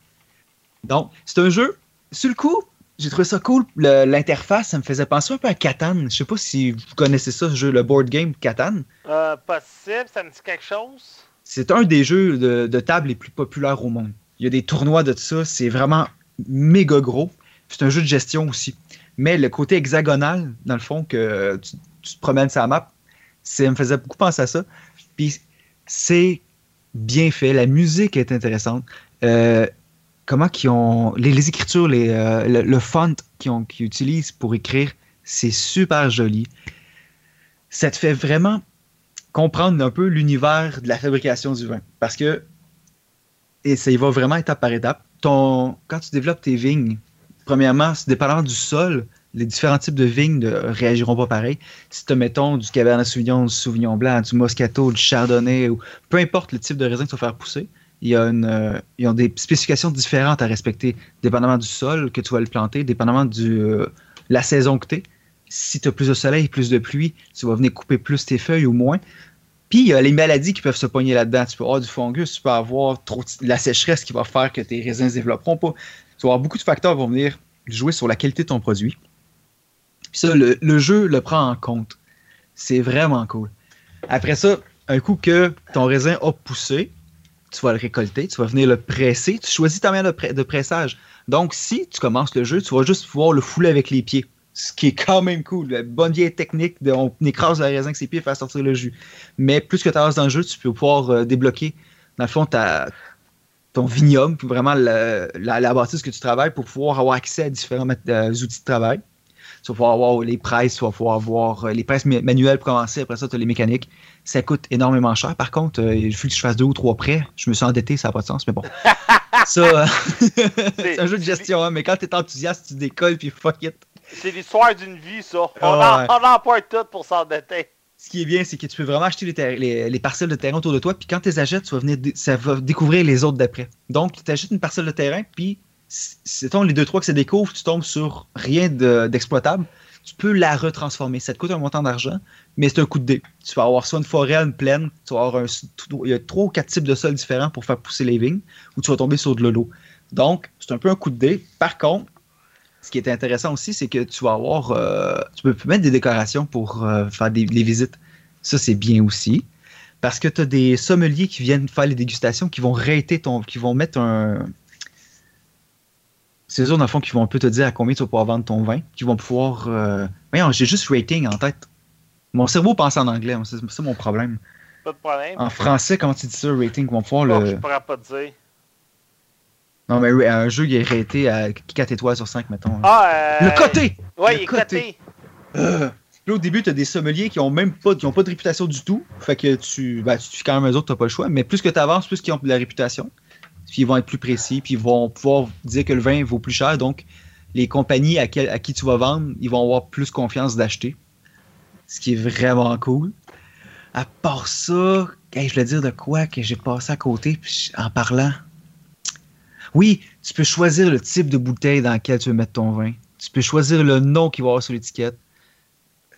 Donc, c'est un jeu, sur le coup, j'ai trouvé ça cool. L'interface, ça me faisait penser un peu à Catan. Je sais pas si vous connaissez ça, ce jeu, le board game Catan. Euh, possible, ça me dit quelque chose? C'est un des jeux de, de, table les plus populaires au monde. Il y a des tournois de tout ça, c'est vraiment méga gros. C'est un jeu de gestion aussi. Mais le côté hexagonal, dans le fond, que tu, tu te promènes sur la map, ça me faisait beaucoup penser à ça. Puis c'est bien fait, la musique est intéressante. Euh, comment qu'ils ont les, les écritures, les, euh, le, le, font qu'ils qu utilisent pour écrire, c'est super joli. Ça te fait vraiment comprendre un peu l'univers de la fabrication du vin. Parce que, et ça y va vraiment étape par étape, ton, quand tu développes tes vignes, premièrement, dépendamment du sol, les différents types de vignes ne réagiront pas pareil. Si tu mettons du Cabernet Sauvignon, du Sauvignon Blanc, du Moscato, du Chardonnay, ou peu importe le type de raisin que tu vas faire pousser, il y a euh, ils ont des spécifications différentes à respecter, dépendamment du sol que tu vas le planter, dépendamment de euh, la saison que tu es. Si tu as plus de soleil, plus de pluie, tu vas venir couper plus tes feuilles ou moins. Puis il y a les maladies qui peuvent se pogner là-dedans. Tu peux avoir du fungus, tu peux avoir trop de la sécheresse qui va faire que tes raisins ne se développeront pas. Tu vas avoir beaucoup de facteurs qui vont venir jouer sur la qualité de ton produit. Ça, le, le jeu le prend en compte. C'est vraiment cool. Après ça, un coup que ton raisin a poussé, tu vas le récolter, tu vas venir le presser, tu choisis ta manière de, pre de, pressage. Donc, si tu commences le jeu, tu vas juste pouvoir le fouler avec les pieds. Ce qui est quand même cool. La bonne vieille technique on écrase le raisin avec ses pieds et faire sortir le jus. Mais plus que tu avances dans le jeu, tu peux pouvoir euh, débloquer, dans le fond, ta, ton vignoble, puis vraiment la, la, la, bâtisse que tu travailles pour pouvoir avoir accès à différents euh, outils de travail. Tu vas pouvoir avoir les presses, tu vas pouvoir avoir les presses manuelles pour commencer. Après ça, tu as les mécaniques. Ça coûte énormément cher. Par contre, euh, il faut que je fasse deux ou trois prêts. Je me suis endetté, ça n'a pas de sens, mais bon. [LAUGHS] ça, [LAUGHS] c'est un jeu de gestion, hein, mais quand tu es enthousiaste, tu décolles, puis fuck it. C'est l'histoire d'une vie, ça. On, oh, en, ouais. tout pour s'endetter. Ce qui est bien, c'est que tu peux vraiment acheter les, les, les, parcelles de terrain autour de toi, puis quand tu les achètes, tu vas venir ça va découvrir les autres d'après. Donc, tu achètes une parcelle de terrain, puis c'est les deux trois que ça découvre, tu tombes sur rien d'exploitable, de, tu peux la retransformer. Ça te coûte un montant d'argent, mais c'est un coup de dé. Tu vas avoir soit une forêt, une plaine, tu vas un, il y a trois ou quatre types de sols différents pour faire pousser les vignes, ou tu vas tomber sur de l'eau. Donc, c'est un peu un coup de dé. Par contre, ce qui est intéressant aussi, c'est que tu vas avoir, euh, tu peux mettre des décorations pour euh, faire des visites. Ça, c'est bien aussi. Parce que tu as des sommeliers qui viennent faire les dégustations, qui vont rater ton, qui vont mettre un, c'est eux, dans le fond, qui vont un peu te dire à combien tu vas pouvoir vendre ton vin, qui vont pouvoir. Euh... Voyons, j'ai juste rating en tête. Mon cerveau pense en anglais, c'est ça mon problème. Pas de problème. En français, comment tu dis ça, rating, ils vont pouvoir le. Je pourrais pas te dire. Non, mais un jeu qui est raté à 4 étoiles sur 5, mettons. Ah, euh... Le côté! Ouais, il est coté. Euh... Puis au début, tu as des sommeliers qui ont même pas, qui ont pas de réputation du tout. Fait que tu, ben, tu quand même eux autres, tu pas le choix. Mais plus que tu avances, plus qu'ils ont de la réputation. Puis ils vont être plus précis, puis ils vont pouvoir dire que le vin vaut plus cher. Donc, les compagnies à, qui tu vas vendre, ils vont avoir plus confiance d'acheter. Ce qui est vraiment cool. À part ça, je voulais dire de quoi que j'ai passé à côté en parlant. Oui, tu peux choisir le type de bouteille dans laquelle tu veux mettre ton vin. Tu peux choisir le nom qu'il va avoir sur l'étiquette.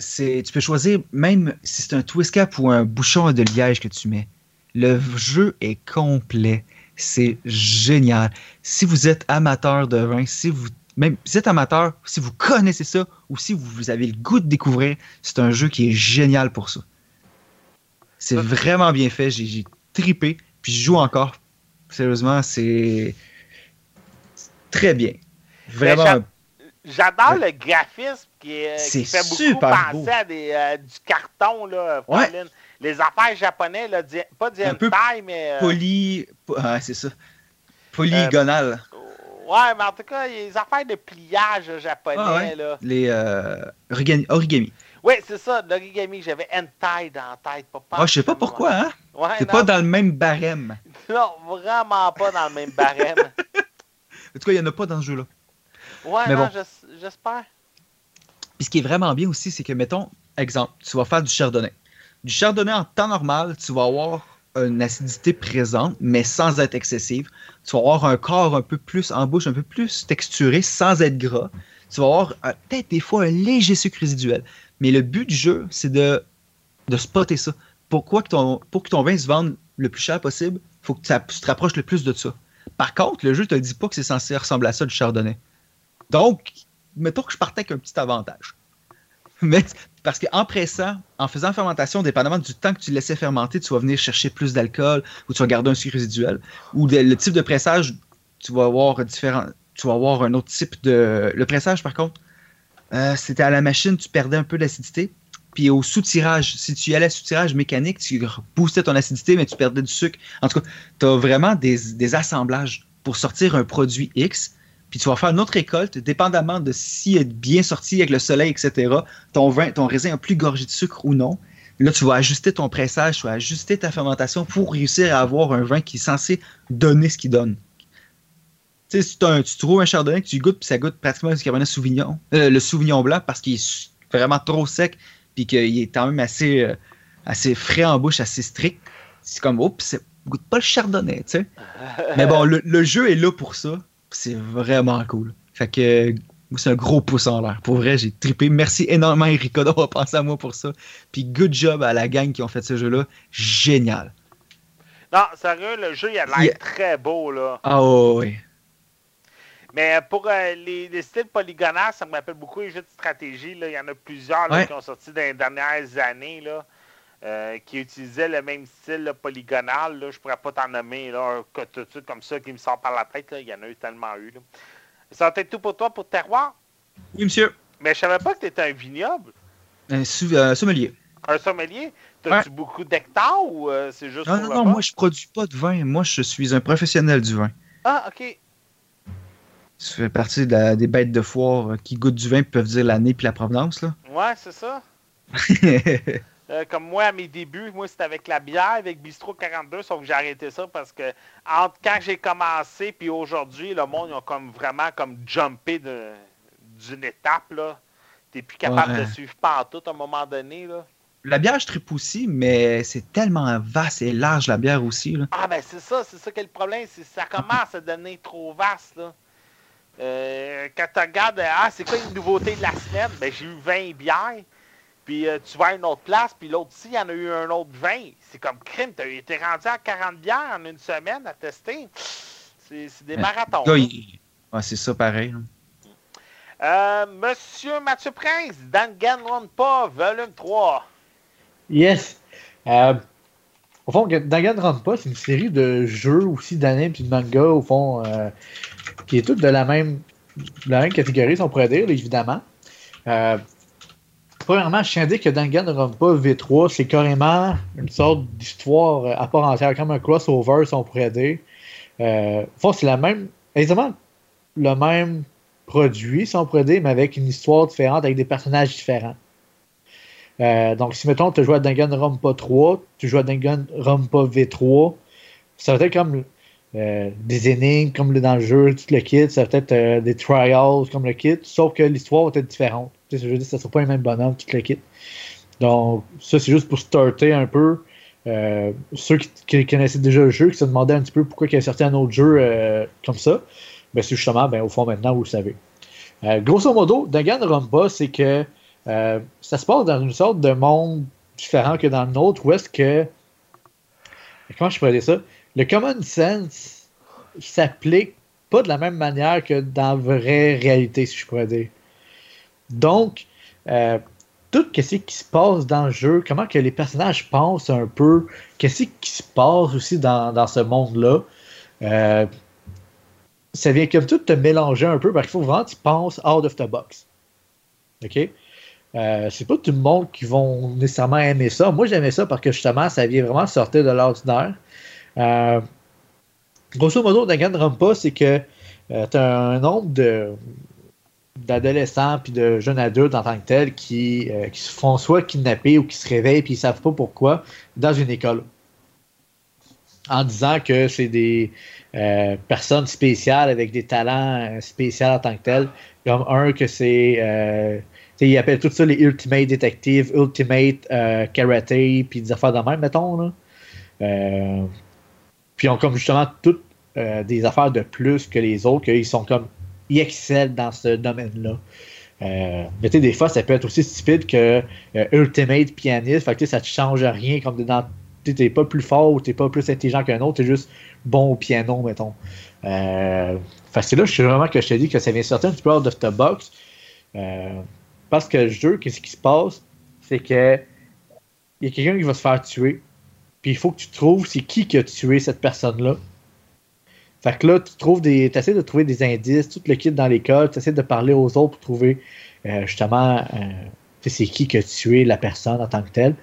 tu peux choisir même si c'est un twist cap ou un bouchon de liège que tu mets. Le jeu est complet. C'est génial. Si vous êtes amateur de vin, si vous même si vous êtes amateur, si vous connaissez ça ou si vous avez le goût de découvrir, c'est un jeu qui est génial pour ça. C'est vraiment bien fait. J'ai tripé. Puis je joue encore. Sérieusement, c'est très bien. Vraiment. J'adore le graphisme qui, fait beaucoup penser à des, euh, du carton. Là, Les affaires japonais, là, pas du hentai, mais. Euh, poly. c'est ça. Polygonal. Euh, ouais, mais en tout cas, les affaires de pliage japonais. Ah, là. Les origami. Oui, c'est ça, l'origami. J'avais hentai dans la tête. Pas ah, je sais pas pourquoi, hein? c'est pas dans le même barème. [LAUGHS] Non, vraiment pas dans le même barème. [LAUGHS] en tout cas, il n'y en a pas dans ce jeu-là. Ouais, non, j'espère. Puis ce qui est vraiment bien aussi, c'est que, mettons, exemple, tu vas faire du chardonnay. Du chardonnay en temps normal, tu vas avoir une acidité présente, mais sans être excessive. Tu vas avoir un corps un peu plus en bouche, un peu plus texturé, sans être gras. Tu vas avoir euh, peut-être des fois un léger sucre résiduel. Mais le but du jeu, c'est de, de spotter ça. Pourquoi pour que ton vin se vende le plus cher possible, il faut que tu te rapproches le plus de ça. Par contre, le jeu ne te dit pas que c'est censé ressembler à ça du chardonnay. Donc, mettons que je partais avec un petit avantage. [LAUGHS] Mais, parce qu'en pressant, en faisant fermentation, dépendamment du temps que tu laissais fermenter, tu vas venir chercher plus d'alcool ou tu vas garder un sucre résiduel. Ou le type de pressage, tu vas avoir différent, tu vas avoir un autre type de. Le pressage, par contre, euh, c'était à la machine, tu perdais un peu d'acidité. Puis au sous-tirage, si tu allais sous-tirage mécanique, tu boostais ton acidité, mais tu perdais du sucre. En tout cas, tu as vraiment des, assemblages pour sortir un produit X. Puis tu vas faire une autre récolte, dépendamment de s'il est bien sorti avec le soleil, etc. Ton, vin, ton raisin a plus gorgé de sucre ou non. Là, tu vas ajuster ton pressage, tu vas ajuster ta fermentation pour réussir à avoir un vin qui est censé donner ce qu'il donne. Tu sais, si tu trouves un chardonnay que tu goûtes, puis ça goûte pratiquement le cabernet sauvignon, euh, le sauvignon blanc, parce qu'il est vraiment trop sec, puis qu'il est quand même assez, euh, assez frais en bouche, assez strict. C'est comme, oups, ça goûte pas le chardonnay, tu sais. Mais bon, le, jeu est là pour ça. C'est vraiment cool. Fait que c'est un gros pouce en l'air. Pour vrai, j'ai trippé. Merci énormément, Erika, d'avoir pensé à moi pour ça. Puis good job à la gang qui ont fait ce jeu-là. Génial. Non, sérieux, le jeu, il a l'air très beau, là. Ah oui. Mais pour euh, les, styles polygonales, ça me rappelle beaucoup les jeux de stratégie. Là. Il y en a plusieurs qui ont sorti dans les dernières années là, euh, qui utilisaient le même style polygonal. Là. Je pourrais pas t'en nommer là, tout de suite comme ça qui me sort par la tête. Là. Il y en a eu tellement eu. Là. Ça va être tout pour toi pour terroir? Oui, monsieur. Mais je savais pas que tu étais un vignoble. Un sommelier. Un sommelier? As-tu beaucoup d'hectares ou euh, c'est juste. Non, non, non, moi je produis pas de vin. Moi je suis un professionnel du vin. Ah, ok. Tu fais partie des bêtes de foire euh, qui goûtent du vin et peuvent dire l'année puis la provenance, là. Ouais, c'est ça. [LAUGHS] Euh, comme moi, à mes débuts, moi, c'était avec la bière, avec Bistro 42, sauf que j'ai arrêté ça parce que entre quand j'ai commencé puis aujourd'hui, le monde, ils ont comme vraiment comme jumpé d'une étape, là. T'es plus capable de suivre partout à un moment donné, là. La bière, je tripe aussi, mais c'est tellement vaste et large, la bière aussi, là. Ah, ben c'est ça, c'est ça qui est le problème, c'est ça commence à devenir trop vaste, là. Euh, quand tu regardes, ah, c'est quoi une nouveauté de la semaine? Ben, j'ai eu 20 bières. Puis euh, tu vas à une autre place, puis l'autre ici, il y en a eu un autre 20. C'est comme crime. Tu as été rendu à 40 bières en une semaine à tester. C'est des marathons. c'est ça pareil. Euh, Monsieur Mathieu Prince, Danganronpa, volume 3. Yes. au fond, Danganronpa, c'est une série de jeux aussi d'anime et de manga, au fond, qui est toutes de la même, la même catégorie, si on pourrait dire, évidemment. Euh, premièrement, je tiens à dire que Danganronpa V3, c'est carrément une sorte d'histoire à part entière, comme un crossover, si on pourrait dire. Euh, c'est la même, exactement le même produit, si on pourrait dire, mais avec une histoire différente, avec des personnages différents. Euh, donc, si mettons, tu joues à Danganronpa 3, tu joues à Danganronpa V3, ça va être comme euh, des énigmes comme dans le jeu, tout le kit, ça va être euh, des trials comme le kit, sauf que l'histoire va être différente. Je veux dire, ça ne sera pas le même bonhomme, tout le. Donc, ça, c'est juste pour starter un peu. ceux qui, connaissaient déjà le jeu, qui se demandaient un petit peu pourquoi il a sorti un autre jeu comme ça, ben, c'est justement, ben, au fond, maintenant, vous le savez. grosso modo, Danganronpa, c'est que euh, ça se passe dans une sorte de monde différent que dans le nôtre, où est-ce que. Comment je pourrais dire ça? Le common sense s'applique pas de la même manière que dans la vraie réalité, si je pourrais dire. Donc, euh, tout ce qui se passe dans le jeu, comment que les personnages pensent un peu, qu'est-ce qui se passe aussi dans, ce monde-là, euh, ça vient comme tout te mélanger un peu parce qu'il faut vraiment que tu penses out of the box. OK? Euh, c'est pas tout le monde qui vont nécessairement aimer ça. Moi, j'aimais ça parce que justement, ça vient vraiment sortir de l'ordinaire. Euh, grosso modo, Danganronpa, c'est que euh, tu as un nombre de d'adolescents puis de jeunes adultes en tant que tels qui, qui se font soit kidnapper ou qui se réveillent puis ils savent pas pourquoi dans une école en disant que c'est des personnes spéciales avec des talents spéciaux en tant que tels comme un que c'est ils appellent tout ça les Ultimate Detective, Ultimate euh, Karate, puis des affaires de même, mettons. Là. Euh, puis ils ont comme justement toutes euh, des affaires de plus que les autres, qu'ils sont comme. Ils excellent dans ce domaine-là. mais tu des fois, ça peut être aussi stupide que Ultimate Pianiste, fait que ça ne change rien comme dans. Tu n'es pas plus fort ou tu n'es pas plus intelligent qu'un autre, tu es juste bon au piano, mettons. Euh, fait là, je suis vraiment que je te dis que ça vient sortir un petit peu out of the box. Parce que le jeu, qu'est-ce qui se passe? C'est que il y a quelqu'un qui va se faire tuer. Puis il faut que tu trouves c'est qui qui a tué cette personne-là. Fait que là, tu trouves des. Tu essaies de trouver des indices, tout le kit dans l'école, tu essaies de parler aux autres pour trouver euh, justement euh, c'est qui qui a tué la personne en tant que telle.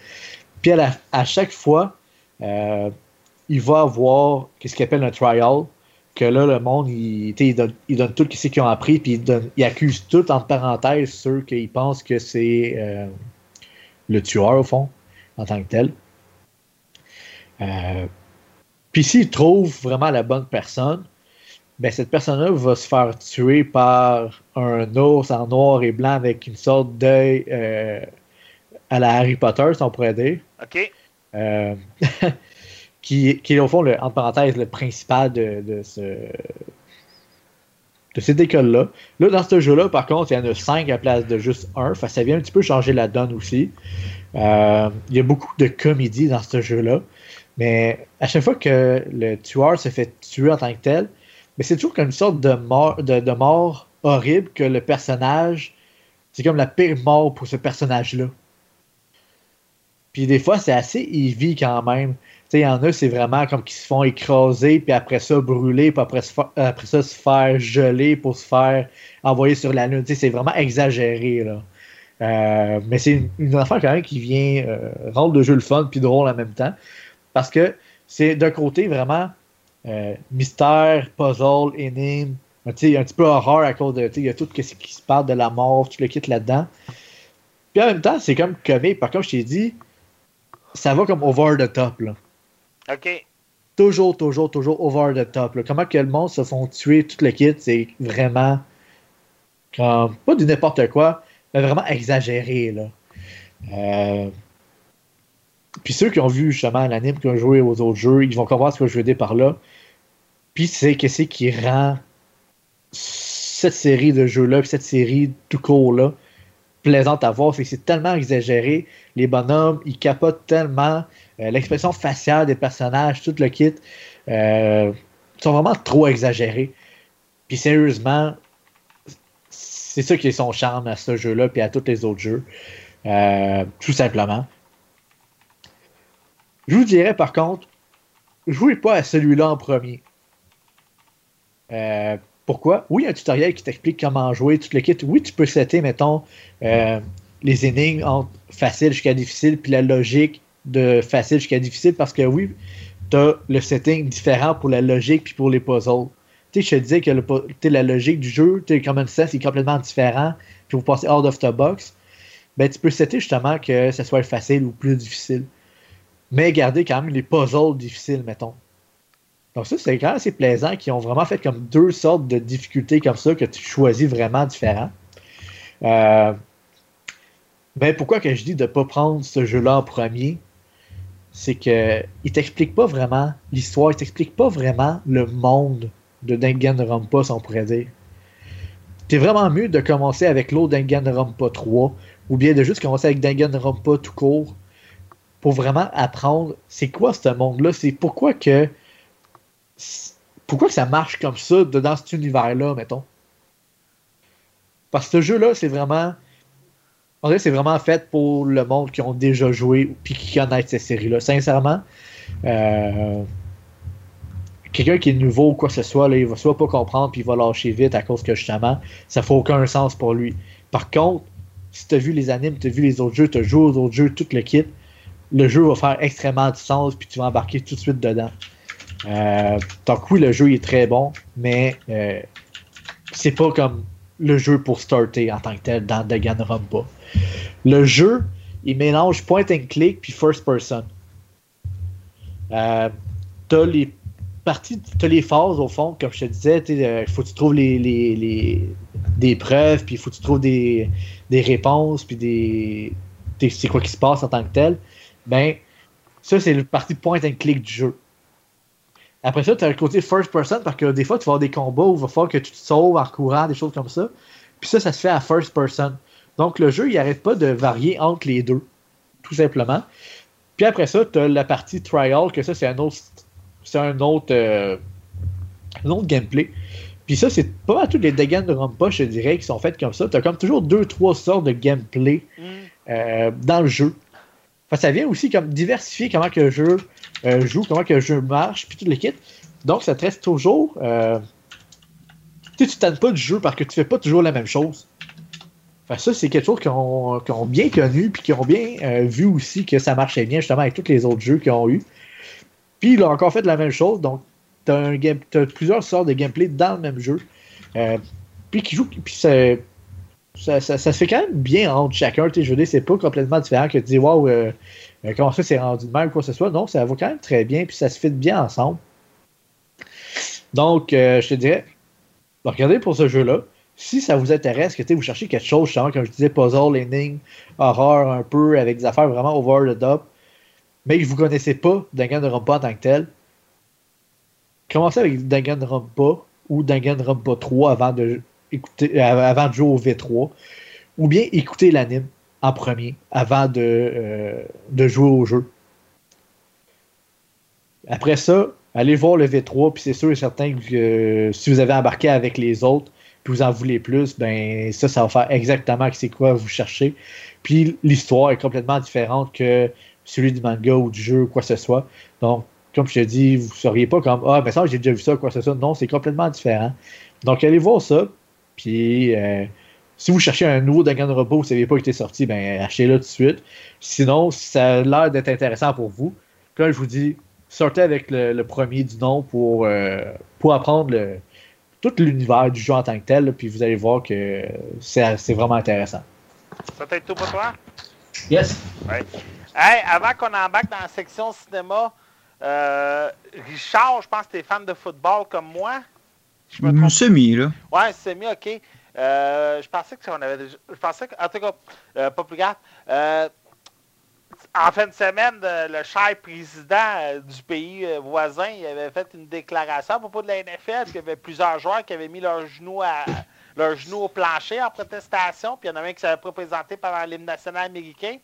Puis à, chaque fois, euh, il va avoir ce qu'il appelle un trial que là, le monde, il, donne, il donne, tout ce qu'ils ont appris, puis il, accuse tout, entre parenthèses, ceux qui pensent que c'est le tueur, au fond, en tant que tel. Euh, puis s'il trouve vraiment la bonne personne, ben cette personne-là va se faire tuer par un ours en noir et blanc avec une sorte d'œil euh, à la Harry Potter, si on pourrait dire. OK. [LAUGHS] qui, est au fond, le, entre parenthèses, le principal de, de, ce, de cette école-là. Là, dans ce jeu-là, par contre, il y en a cinq à la place de juste un. ça vient un petit peu changer la donne aussi. Euh, il y a beaucoup de comédie dans ce jeu-là. Mais à chaque fois que le tueur se fait tuer en tant que tel, mais c'est toujours comme une sorte de mort, de, mort horrible que le personnage. C'est comme la pire mort pour ce personnage-là. Puis des fois, c'est assez heavy quand même. Il y en a, c'est vraiment comme qu'ils se font écraser, puis après ça, brûler, puis après, après ça, se faire geler pour se faire envoyer sur la Lune. C'est vraiment exagéré. Là. Euh, mais c'est une, affaire quand même qui vient euh, rendre le jeu le fun puis drôle en même temps. Parce que c'est d'un côté vraiment euh, mystère, puzzle, énigme, un petit peu horreur à cause de. Il y a tout ce qui se parle de la mort, tu le quittes là-dedans. Puis en même temps, c'est comme comique. Par contre, je t'ai dit, ça va comme over the top. Là. OK. Toujours, toujours, toujours over the top. Comment que le monde se font tuer tout le kit, c'est vraiment comme pas du n'importe quoi, mais vraiment exagéré. Là. Euh, puis ceux qui ont vu justement l'anime, qui ont joué aux autres jeux, ils vont comprendre ce que je veux dire par là. Puis c'est qu'est-ce qui rend cette série de jeux-là, cette série tout court-là, plaisante à voir, c'est que c'est tellement exagéré. Les bonhommes, ils capotent tellement. Euh, l'expression faciale des personnages, tout le kit, euh, sont vraiment trop exagérés. Puis sérieusement, c'est ça qui est son charme à ce jeu-là, puis à tous les autres jeux. Euh, tout simplement. Je vous dirais par contre, jouez pas à celui-là en premier. pourquoi? Oui, un tutoriel qui t'explique comment jouer, tout le kit. Oui, tu peux setter, mettons, les énigmes entre facile jusqu'à difficile, puis la logique de facile jusqu'à difficile parce que oui, tu as le setting différent pour la logique puis pour les puzzles. Tu sais, je te disais que la logique du jeu, tu common sense est complètement différent, puis vous passez out of the box. ben, tu peux setter justement que ce soit facile ou plus difficile. Mais garder quand même les puzzles difficiles, mettons. Donc ça, c'est quand même assez plaisant qu'ils ont vraiment fait comme deux sortes de difficultés comme ça que tu choisis vraiment différents. Euh, mais pourquoi que je dis de ne pas prendre ce jeu-là en premier? C'est que il t'explique pas vraiment l'histoire, il t'explique pas vraiment le monde de Danganronpa, si on pourrait dire. C'est vraiment mieux de commencer avec l'autre Danganronpa 3 ou bien de juste commencer avec Danganronpa tout court pour vraiment apprendre c'est quoi ce monde-là, c'est pourquoi que pourquoi que ça marche comme ça dans cet univers-là, mettons. Parce que ce jeu-là, c'est vraiment. On dirait c'est vraiment fait pour le monde qui ont déjà joué puis qui connaissent cette série-là. Sincèrement, euh, quelqu'un qui est nouveau ou quoi que ce soit, il va soit pas comprendre puis il va lâcher vite à cause que justement, ça fait aucun sens pour lui. Par contre, si tu as vu les animes, tu as vu les autres jeux, tu as joué aux autres jeux, tout le kit, le jeu va faire extrêmement du sens puis tu vas embarquer tout de suite dedans. Euh, donc oui, le jeu est très bon, mais euh, c'est pas comme le jeu pour starter en tant que tel dans Danganronpa. Le jeu, il mélange point and click puis first person. Euh, t'as les parties, t'as les phases au fond, comme je te disais, il euh, faut que tu trouves des preuves, puis il faut que tu trouves des, des réponses, puis des, c'est quoi qui se passe en tant que tel. Ben, ça, c'est le partie point and click du jeu. Après ça, tu as le côté first person parce que des fois, tu vas avoir des combats où il va falloir que tu te sauves en courant, des choses comme ça. Puis ça, ça se fait à first person. Donc le jeu, il n'arrête pas de varier entre les deux, tout simplement. Puis après ça, tu as la partie trial, que ça, c'est un autre, c'est un autre, euh, un autre gameplay. Puis ça, c'est pas mal tous les dégâts de Rampa, je dirais, qui sont faits comme ça. Tu as comme toujours deux, trois sortes de gameplay mm. euh, dans le jeu. Ça vient aussi comme diversifier comment que le jeu euh, joue, comment que le jeu marche, puis tout le kit. Donc, ça te reste toujours. Euh, tu ne pas du jeu parce que tu fais pas toujours la même chose. ça, c'est quelque chose qu'ils ont, bien connu, puis qui ont bien euh, vu aussi que ça marchait bien, justement, avec tous les autres jeux qu'ils ont eu. Puis, ils ont encore fait la même chose. Donc, tu as, plusieurs sortes de gameplay dans le même jeu. puis, qui joue. Ça, se fait quand même bien entre chacun. Je veux c'est pas complètement différent que de dire, waouh, mais comment ça, c'est rendu de même ou quoi que ce soit? Non, ça va quand même très bien, puis ça se fit bien ensemble. Donc, euh, je te dirais, regardez pour ce jeu-là. Si ça vous intéresse, que vous cherchez quelque chose, justement, comme je disais, puzzle, énigme, horreur un peu, avec des affaires vraiment over the top, mais que vous connaissez pas Danganronpa en tant que tel, commencez avec Danganronpa ou Danganronpa 3 avant de, écouter, euh, avant de jouer au V3, ou bien écouter l'anime en premier avant de, euh, de jouer au jeu. Après ça, allez voir le V3, puis c'est sûr et certain que euh, si vous avez embarqué avec les autres, puis vous en voulez plus, ben ça, ça va faire exactement c'est quoi vous cherchez. Puis l'histoire est complètement différente que celui du manga ou du jeu ou quoi que ce soit. Donc, comme je te dis, vous ne seriez pas comme Ah, mais ça, j'ai déjà vu ça, quoi que ce soit. Non, c'est complètement différent. Donc, allez voir ça. Puis, euh, si vous cherchez un nouveau Danganronpa, vous ne pas qu'il était sorti, ben achetez-le tout de suite. Sinon, ça a l'air d'être intéressant pour vous. là, je vous dis, sortez avec le, premier du nom pour, euh, pour apprendre tout l'univers du jeu en tant que tel, puis vous allez voir que c'est vraiment intéressant. Ça être tout pour toi? Yes. Hey, avant qu'on embarque dans la section cinéma, euh, Richard, je pense que tu es fan de football comme moi. Je me Semi, là. Ouais, semi, ok. Euh, je pensais que on avait déjà. Je pensais que. En tout cas, euh, pas plus grave. Euh, en fin de semaine, le cher président du pays voisin il avait fait une déclaration à propos de la NFL, qu'il y avait plusieurs joueurs qui avaient mis leurs genoux à leurs genoux au plancher en protestation, puis il y en a un qui s'avait présenté pendant l'hymne national américain.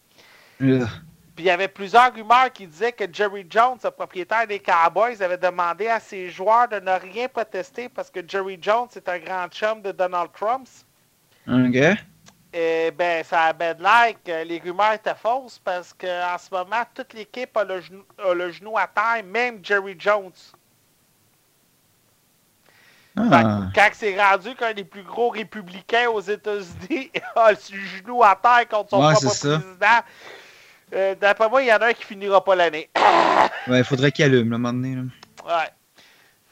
Puis il y avait plusieurs rumeurs qui disaient que Jerry Jones, le propriétaire des Cowboys, avait demandé à ses joueurs de ne rien protester parce que Jerry Jones est un grand chum de Donald Trump. OK. Et ben, ça a bad like. Les rumeurs étaient fausses parce qu'en ce moment, toute l'équipe a, le genou, à terre, même Jerry Jones. Ah. Quand c'est rendu qu'un des plus gros républicains aux États-Unis [LAUGHS] a le genou à terre contre son propre président, euh, d'après moi, il y en a un qui finira pas l'année. [COUGHS] ouais, il faudrait qu'il allume, là, un moment donné. Ouais.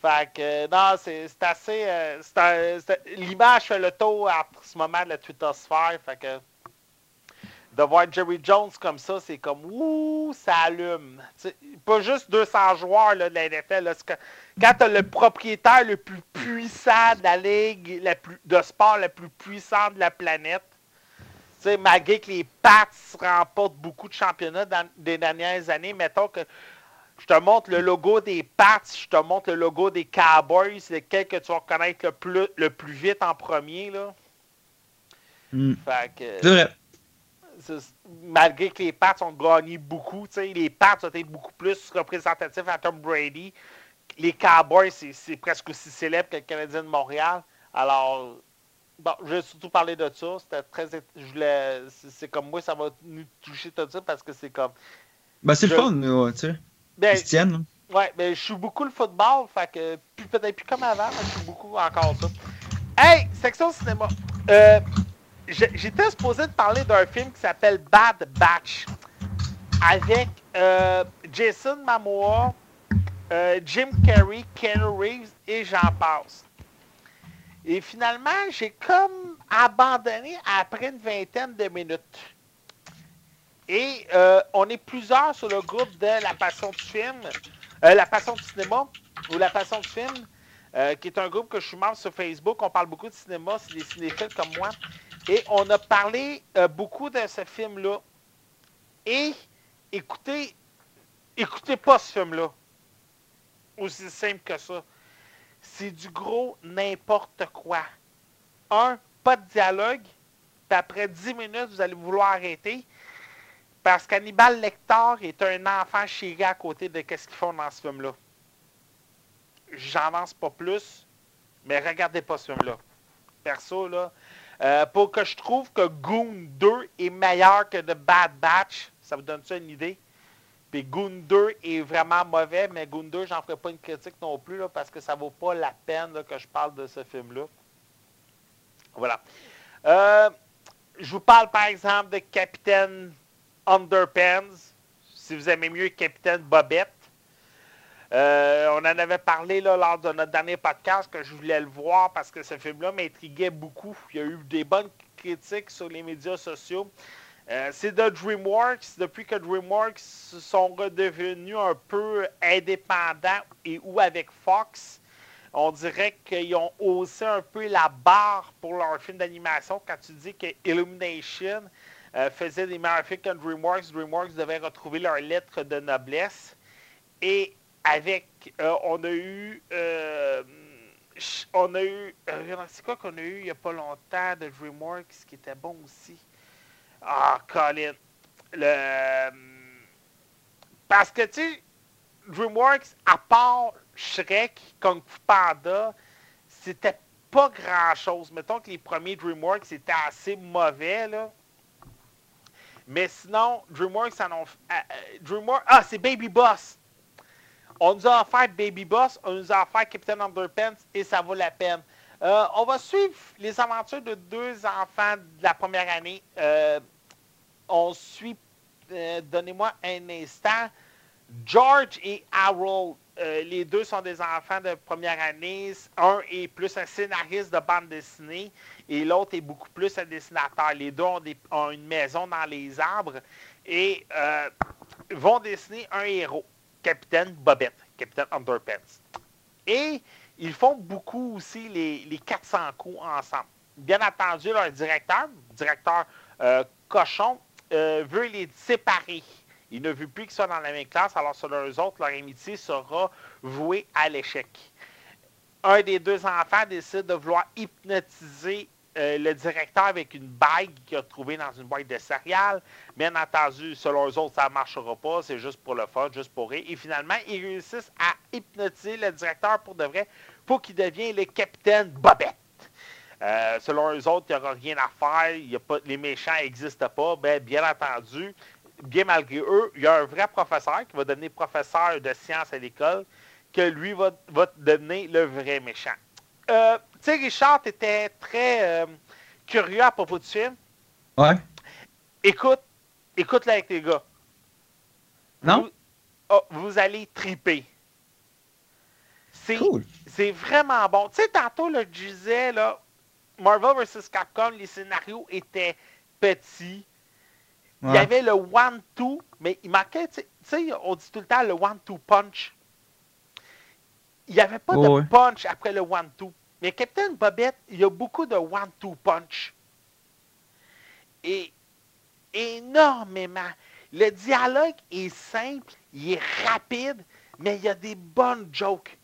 Fait que, euh, non, c'est assez. Euh, l'image fait le tour à ce moment de la Twitter sphère. Fait que. de voir Jerry Jones comme ça, c'est comme ouh, ça allume. pas juste 200 joueurs là, de la NFL. quand tu as le propriétaire le plus puissant de la ligue la plus, de sport le plus puissant de la planète, malgré que les Pats remportent beaucoup de championnats dans les dernières années, mettons que je te montre le logo des Pats, je te montre le logo des Cowboys, c'est lequel que tu vas reconnaître le plus, le plus vite en premier. Là. Hmm. c'est vrai malgré que les Pats ont gagné beaucoup, les Pats ont été beaucoup plus représentatifs à Tom Brady. Les Cowboys, c'est presque aussi célèbre que le Canadien de Montréal. Alors, bon, je vais surtout parler de ça. C'était très. C'est comme moi, ça va nous toucher tout ça parce que c'est comme. Ben, c'est le fun, tu sais. Ben, Ouais, mais je suis beaucoup le football, fait que peut-être plus comme avant, mais je suis beaucoup encore ça. Hey, section cinéma. Euh, j'étais supposé de parler d'un film qui s'appelle Bad Batch avec euh, Jason Momoa, euh, Jim Carrey, Ken Reeves et j'en passe. Et finalement, j'ai comme abandonné après une vingtaine de minutes. Et euh, on est plusieurs sur le groupe de La Passion du film, La Passion du cinéma ou La Passion du film, qui est un groupe que je suis membre sur Facebook. On parle beaucoup de cinéma, c'est des cinéphiles comme moi. Et on a parlé euh, beaucoup de ce film-là. Et écoutez, écoutez pas ce film-là. Aussi simple que ça. C'est du gros n'importe quoi. Un, pas de dialogue. Puis après 10 minutes, vous allez vouloir arrêter. Parce qu'Hannibal Lecter est un enfant chéri à côté de ce qu'ils font dans ce film-là. J'avance pas plus, mais regardez pas ce film-là. Perso, là, euh, pour que je trouve que Goon 2 est meilleur que The Bad Batch, ça vous donne ça une idée? Puis Goon 2 est vraiment mauvais, mais Goon 2, j'en ferai pas une critique non plus, parce que ça vaut pas la peine que je parle de ce film-là. Voilà. Euh, je vous parle par exemple de Capitaine Underpants, si vous aimez mieux Capitaine Bobette. Euh, on en avait parlé là, lors de notre dernier podcast que je voulais le voir parce que ce film-là m'intriguait beaucoup. Il y a eu des bonnes critiques sur les médias sociaux. Euh, c'est de DreamWorks. Depuis que DreamWorks sont redevenus un peu indépendants et ou avec Fox, on dirait qu'ils ont haussé un peu la barre pour leur film d'animation. Quand tu dis que Illumination euh, faisait des meilleurs films DreamWorks, DreamWorks devait retrouver leur lettre de noblesse. Et avec, euh, on a eu, on a eu, c'est quoi qu'on a eu il n'y a pas longtemps de DreamWorks qui était bon aussi? Ah, Colin. Le, parce que, tu sais, DreamWorks, à part Shrek, Kung Panda, c'était pas grand-chose. Mettons que les premiers DreamWorks étaient assez mauvais, là. Mais sinon, DreamWorks en ont... DreamWorks... Ah, c'est Baby Boss. On nous a offert Baby Boss, on nous a offert Captain Underpants et ça vaut la peine. Euh, on va suivre les aventures de deux enfants de la première année. Euh, on suit, euh, donnez-moi un instant, George et Harold. les deux sont des enfants de première année. Un est plus un scénariste de bande dessinée et l'autre est beaucoup plus un dessinateur. Les deux ont, une maison dans les arbres et vont dessiner un héros. Capitaine Bobette, Capitaine Underpants. Et ils font beaucoup aussi les, les 400 coups ensemble. Bien entendu, leur directeur, directeur euh, Cochon, euh, veut les séparer. Il ne veut plus qu'ils soient dans la même classe, alors selon eux autres, leur amitié sera vouée à l'échec. Un des deux enfants décide de vouloir hypnotiser euh, le directeur avec une bague qu'il a trouvée dans une boîte de céréales. Bien entendu, selon eux autres, ça ne marchera pas. C'est juste pour le fun, juste pour rire. Et finalement, ils réussissent à hypnotiser le directeur pour de vrai pour qu'il devienne le capitaine Bobette. Euh, selon eux autres, il n'y aura rien à faire. Y a pas, les méchants n'existent pas. Ben, bien entendu, bien malgré eux, il y a un vrai professeur qui va devenir professeur de sciences à l'école, que lui va, va devenir le vrai méchant. Euh, tu sais, Richard, était très euh, curieux à propos du film. Ouais. Écoute, écoute-le avec les gars. Non? Vous, oh, allez triper. C'est cool. C'est vraiment bon. Tu sais, tantôt, le je disais, là, Marvel vs. Capcom, les scénarios étaient petits. Il y avait le one-two, mais il manquait, tu sais, on dit tout le temps le one-two punch. Il n'y avait pas de punch après le one-two. Mais Captain Bobette, il y a beaucoup de one-two punch. Et énormément. Le dialogue est simple, il est rapide, mais il y a des bonnes jokes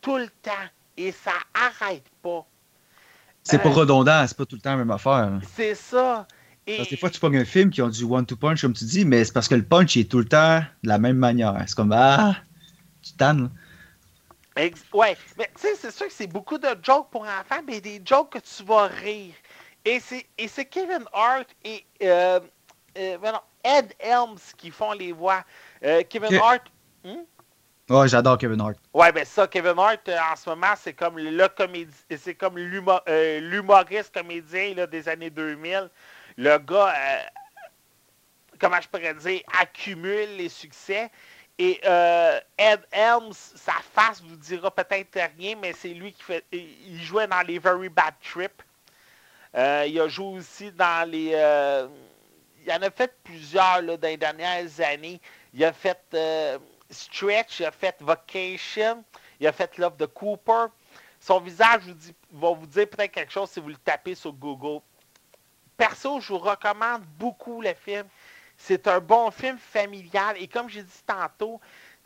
tout le temps. Et ça arrête pas. C'est pas redondant, c'est pas tout le temps la même affaire. C'est ça. Et... des fois, tu pognes un film qui ont du one-two punch, comme tu dis, mais c'est parce que le punch est tout le temps de la même manière. C'est comme, ah, tu tannes. Ouais, mais tu sais, c'est sûr que c'est beaucoup de jokes pour enfants, mais des jokes que tu vas rire. Et c'est Kevin Hart et euh, euh, Ed Helms qui font les voix. Euh, Kevin Hart. Hmm? Ouais, j'adore Kevin Hart. Ouais, ben ça, Kevin Hart, en ce moment, c'est comme le comédie, c'est comme l'humoriste comédien là, des années 2000. Le gars, comment je pourrais dire, accumule les succès. Et euh, Ed Helms, sa face vous dira peut-être rien, mais c'est lui qui fait. Il jouait dans les Very Bad Trip. Euh, il a joué aussi dans les. Euh, il en a fait plusieurs là, dans les dernières années. Il a fait Stretch, il a fait Vocation, il a fait Love de Cooper. Son visage va vous dire peut-être quelque chose si vous le tapez sur Google. Perso, je vous recommande beaucoup le film. C'est un bon film familial. Et comme j'ai dit tantôt,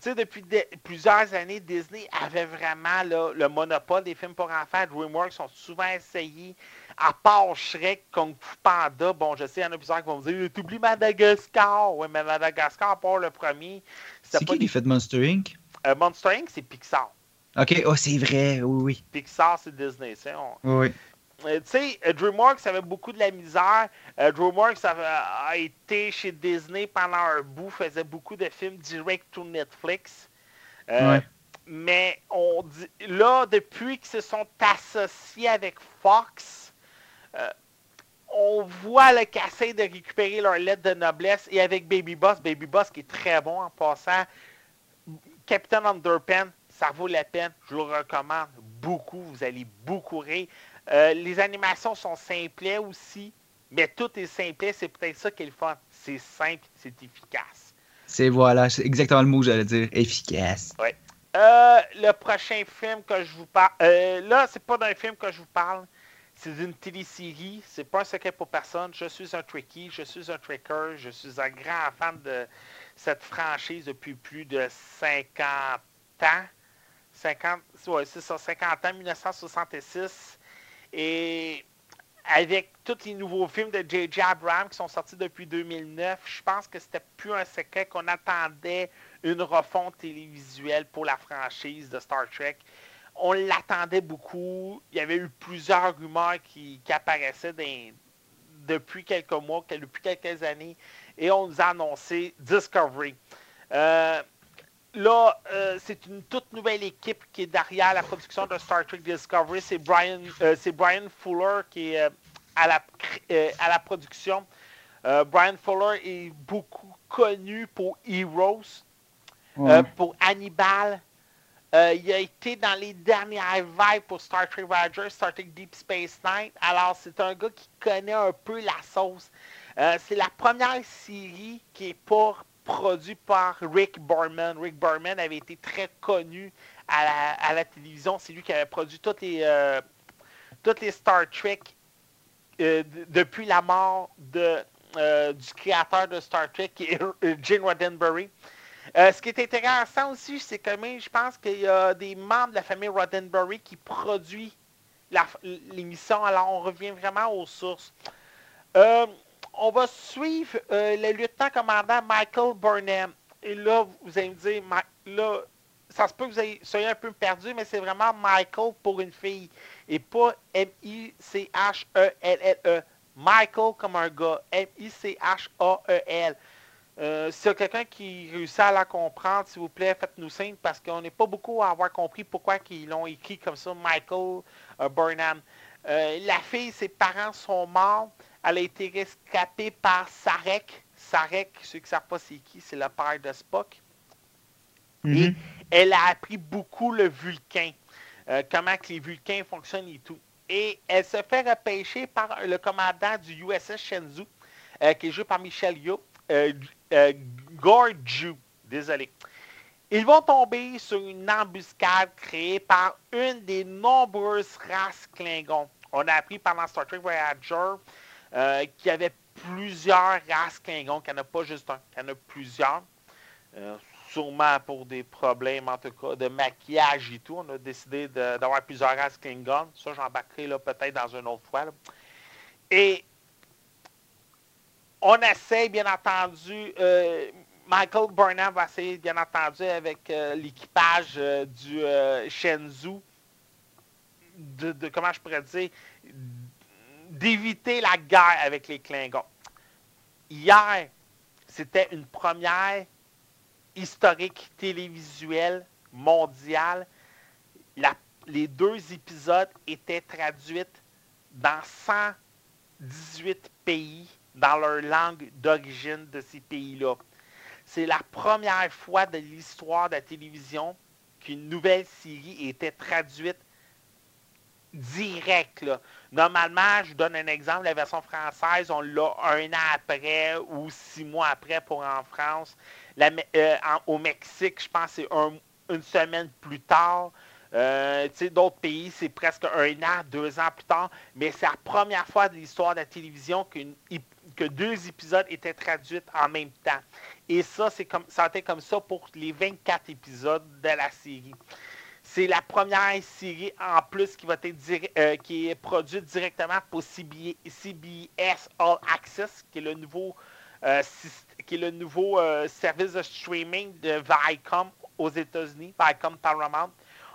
depuis plusieurs années, Disney avait vraiment le monopole des films pour enfants. DreamWorks sont souvent essayés, à part Shrek, Kung Fu Panda. Bon, je sais, il y en a plusieurs qui vont me dire T'oublies Madagascar. Oui, mais Madagascar, à part le premier. C'est qui qui fait Monster Inc? Euh, Monster Inc, c'est Pixar. OK, oh, c'est vrai, oui, oui. Pixar, c'est Disney. Oui. Euh, tu sais, euh, DreamWorks avait beaucoup de la misère. Euh, DreamWorks a été chez Disney pendant un bout, faisait beaucoup de films direct to Netflix. Mais on dit, là, depuis qu'ils se sont associés avec Fox, on voit le casser de récupérer leur lettre de noblesse. Et avec Baby Boss, Baby Boss qui est très bon en passant, Captain Underpants, ça vaut la peine. Je le recommande beaucoup. Vous allez beaucoup rire. Euh, les animations sont simplées aussi, mais tout est simplet. C'est peut-être ça qui est le fun. C'est simple, c'est efficace. C'est voilà, c'est exactement le mot que j'allais dire. Efficace. Oui. Euh, le prochain film que je vous parle. Euh, là, c'est pas d'un film que je vous parle. C'est d'une télésérie. C'est pas un secret pour personne. Je suis un tricky, je suis un tricker, je suis un grand fan de cette franchise depuis plus de 50 ans. 50, ouais, c'est ça, 50 ans, 1966. Et avec tous les nouveaux films de J.J. Abrams qui sont sortis depuis 2009, je pense que c'était plus un secret qu'on attendait une refonte télévisuelle pour la franchise de Star Trek. On l'attendait beaucoup. Il y avait eu plusieurs rumeurs qui, apparaissaient depuis quelques mois, depuis quelques années, et on nous a annoncé Discovery. Euh, là, euh, c'est une toute nouvelle équipe qui est derrière la production de Star Trek Discovery. C'est Brian, euh, Brian Fuller qui est à, la, à la production. Brian Fuller est beaucoup connu pour Heroes, pour Hannibal. Il a été dans les dernières vagues pour Star Trek Voyager, Star Trek Deep Space Nine. Alors, c'est un gars qui connaît un peu la sauce. c'est la première série qui est pour produit par Rick Barman. Rick Barman avait été très connu à la, télévision. C'est lui qui avait produit toutes les, euh, Star Trek euh, depuis la mort euh, du créateur de Star Trek, [LAUGHS] Gene Roddenberry. Ce qui est intéressant aussi, c'est que je pense qu'il y a des membres de la famille Roddenberry qui produisent l'émission. Alors, on revient vraiment aux sources on va suivre euh, le lieutenant-commandant Michael Burnham. Et là, vous allez me dire, là, ça se peut que vous soyez un peu perdu, mais c'est vraiment Michael pour une fille et pas M-I-C-H-E-L-L-E. E. Michael comme un gars. M-I-C-H-A-E-L. Euh, S'il y a quelqu'un qui réussit à la comprendre, s'il vous plaît, faites-nous signe parce qu'on n'est pas beaucoup à avoir compris pourquoi ils l'ont écrit comme ça, Michael euh, Burnham. la fille, ses parents sont morts. Elle a été rescapée par Sarek. Sarek, ceux qui ne savent pas c'est qui, c'est le père de Spock. Et mhm. elle a appris beaucoup le vulcain, euh, comment que les vulcains fonctionnent et tout. Et elle se fait repêcher par le commandant du USS Shenzhou, euh, qui est joué par Michel Yo. Euh, euh, Gorju. Désolé. Ils vont tomber sur une embuscade créée par une des nombreuses races Klingons. On a appris pendant Star Trek Voyager euh, qu'il y avait plusieurs races Klingons, qu'il n'y en a pas juste un, qu'il y en a plusieurs. Euh, sûrement pour des problèmes, en tout cas, de maquillage et tout. On a décidé d'avoir plusieurs races Klingon. Ça, j'embarquerai peut-être dans une autre fois. Et on essaie, bien entendu, euh, Michael Burnham va essayer, bien entendu, avec euh, l'équipage euh, du Shenzhou, de, comment je pourrais dire, d'éviter la guerre avec les Klingons. Hier, c'était une première historique télévisuelle mondiale. Les deux épisodes étaient traduits dans 118 pays dans leur langue d'origine de ces pays-là. C'est la première fois de l'histoire de la télévision qu'une nouvelle série était traduite direct. Normalement, je vous donne un exemple, la version française, on l'a un an après ou six mois après pour en France. Euh, au Mexique, je pense c'est un- une semaine plus tard. Euh, d'autres pays, c'est presque un an, deux ans plus tard. Mais c'est la première fois de l'histoire de la télévision qu'une- que deux épisodes étaient traduits en même temps. Et ça, c'est comme, ça a été comme ça pour les 24 épisodes de la série. C'est la première série en plus qui va être euh, qui est produite directement pour CB CBS All Access, qui est le nouveau, euh, qui est le nouveau euh, service de streaming de Viacom aux États-Unis, Viacom Paramount.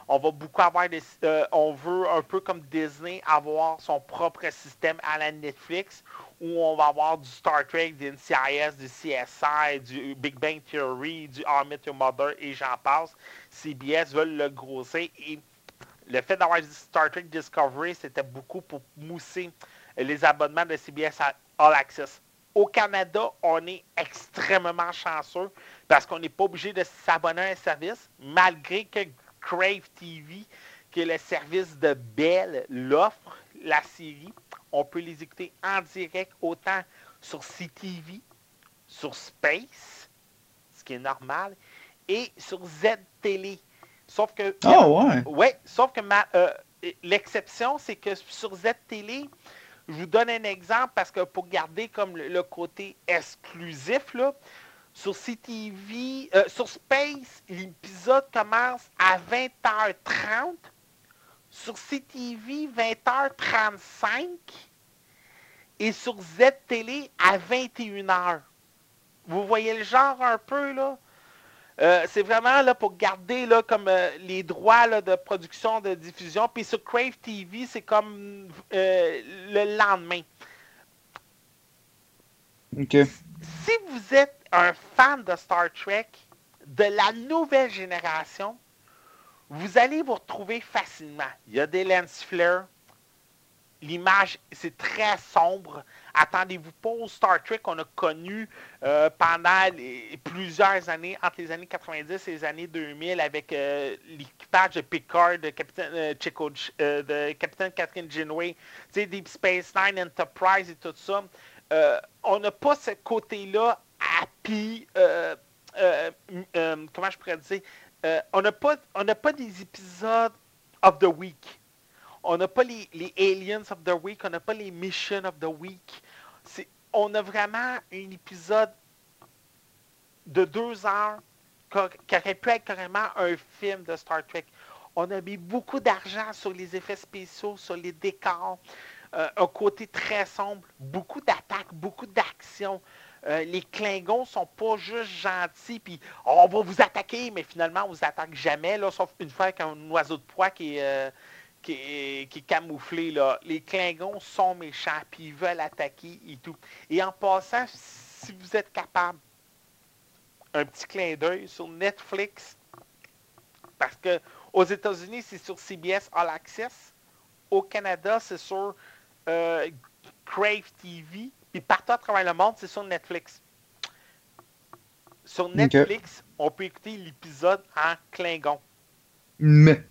On va beaucoup avoir des, on veut un peu comme Disney avoir son propre système à la Netflix où on va avoir du Star Trek, du NCIS, du CSI, du Big Bang Theory, du Met Your Mother et j'en passe. CBS veulent le grossir et le fait d'avoir du Star Trek Discovery, c'était beaucoup pour mousser les abonnements de CBS à All Access. Au Canada, on est extrêmement chanceux parce qu'on n'est pas obligé de s'abonner à un service, malgré que Crave TV, qui est le service de Bell, l'offre, la série. On peut les écouter en direct autant sur CTV, sur Space, ce qui est normal, et sur Z-Télé. Sauf que Ah ouais. oui, sauf que ma- euh, l'exception, c'est que sur Z-Télé, je vous donne un exemple parce que pour garder comme le, le côté exclusif, là, sur CTV, euh, sur Space, l'épisode commence à 20h30. Sur CTV, 20h35. Et sur Z-Télé, à 21h. Vous voyez le genre un peu, là? Euh, c'est vraiment là pour garder là comme euh, les droits là, de production, de diffusion. Puis sur Crave TV, c'est comme euh, le lendemain. Ok. Si vous êtes un fan de Star Trek de la nouvelle génération, vous allez vous retrouver facilement. Il y a des lens flares. L'image, c'est très sombre. Attendez-vous pas au Star Trek qu'on a connu euh, pendant plusieurs années, entre les années 90 et les années 2000, avec euh, l'équipage de Picard, de Capitaine, euh, Chico- de Capitaine Catherine sais, Deep Space Nine, Enterprise et tout ça. On n'a pas ce côté-là happy, comment je pourrais dire, Euh, on n'a pas, pas des épisodes of the week. On n'a pas les, les aliens of the week, on n'a pas les missions of the week. On a vraiment un épisode de deux heures qui aurait pu être carrément un film de Star Trek. On a mis beaucoup d'argent sur les effets spéciaux, sur les décors, euh, un côté très sombre, beaucoup d'attaques, beaucoup d'action. Euh, les Klingons sont pas juste gentils, puis on va vous attaquer, mais finalement on vous attaque jamais, là, sauf une fois qu'un oiseau de proie euh, qui est, qui est camouflé. Là. Les Klingons sont méchants, puis ils veulent attaquer et tout. Et en passant, si vous êtes capable, un petit clin d'œil sur Netflix, parce que aux États-Unis, c'est sur CBS All Access. Au Canada, c'est sur euh, Crave TV. Puis partout à travers le monde, c'est sur Netflix. Sur Netflix, on peut écouter l'épisode en Klingon. Mais.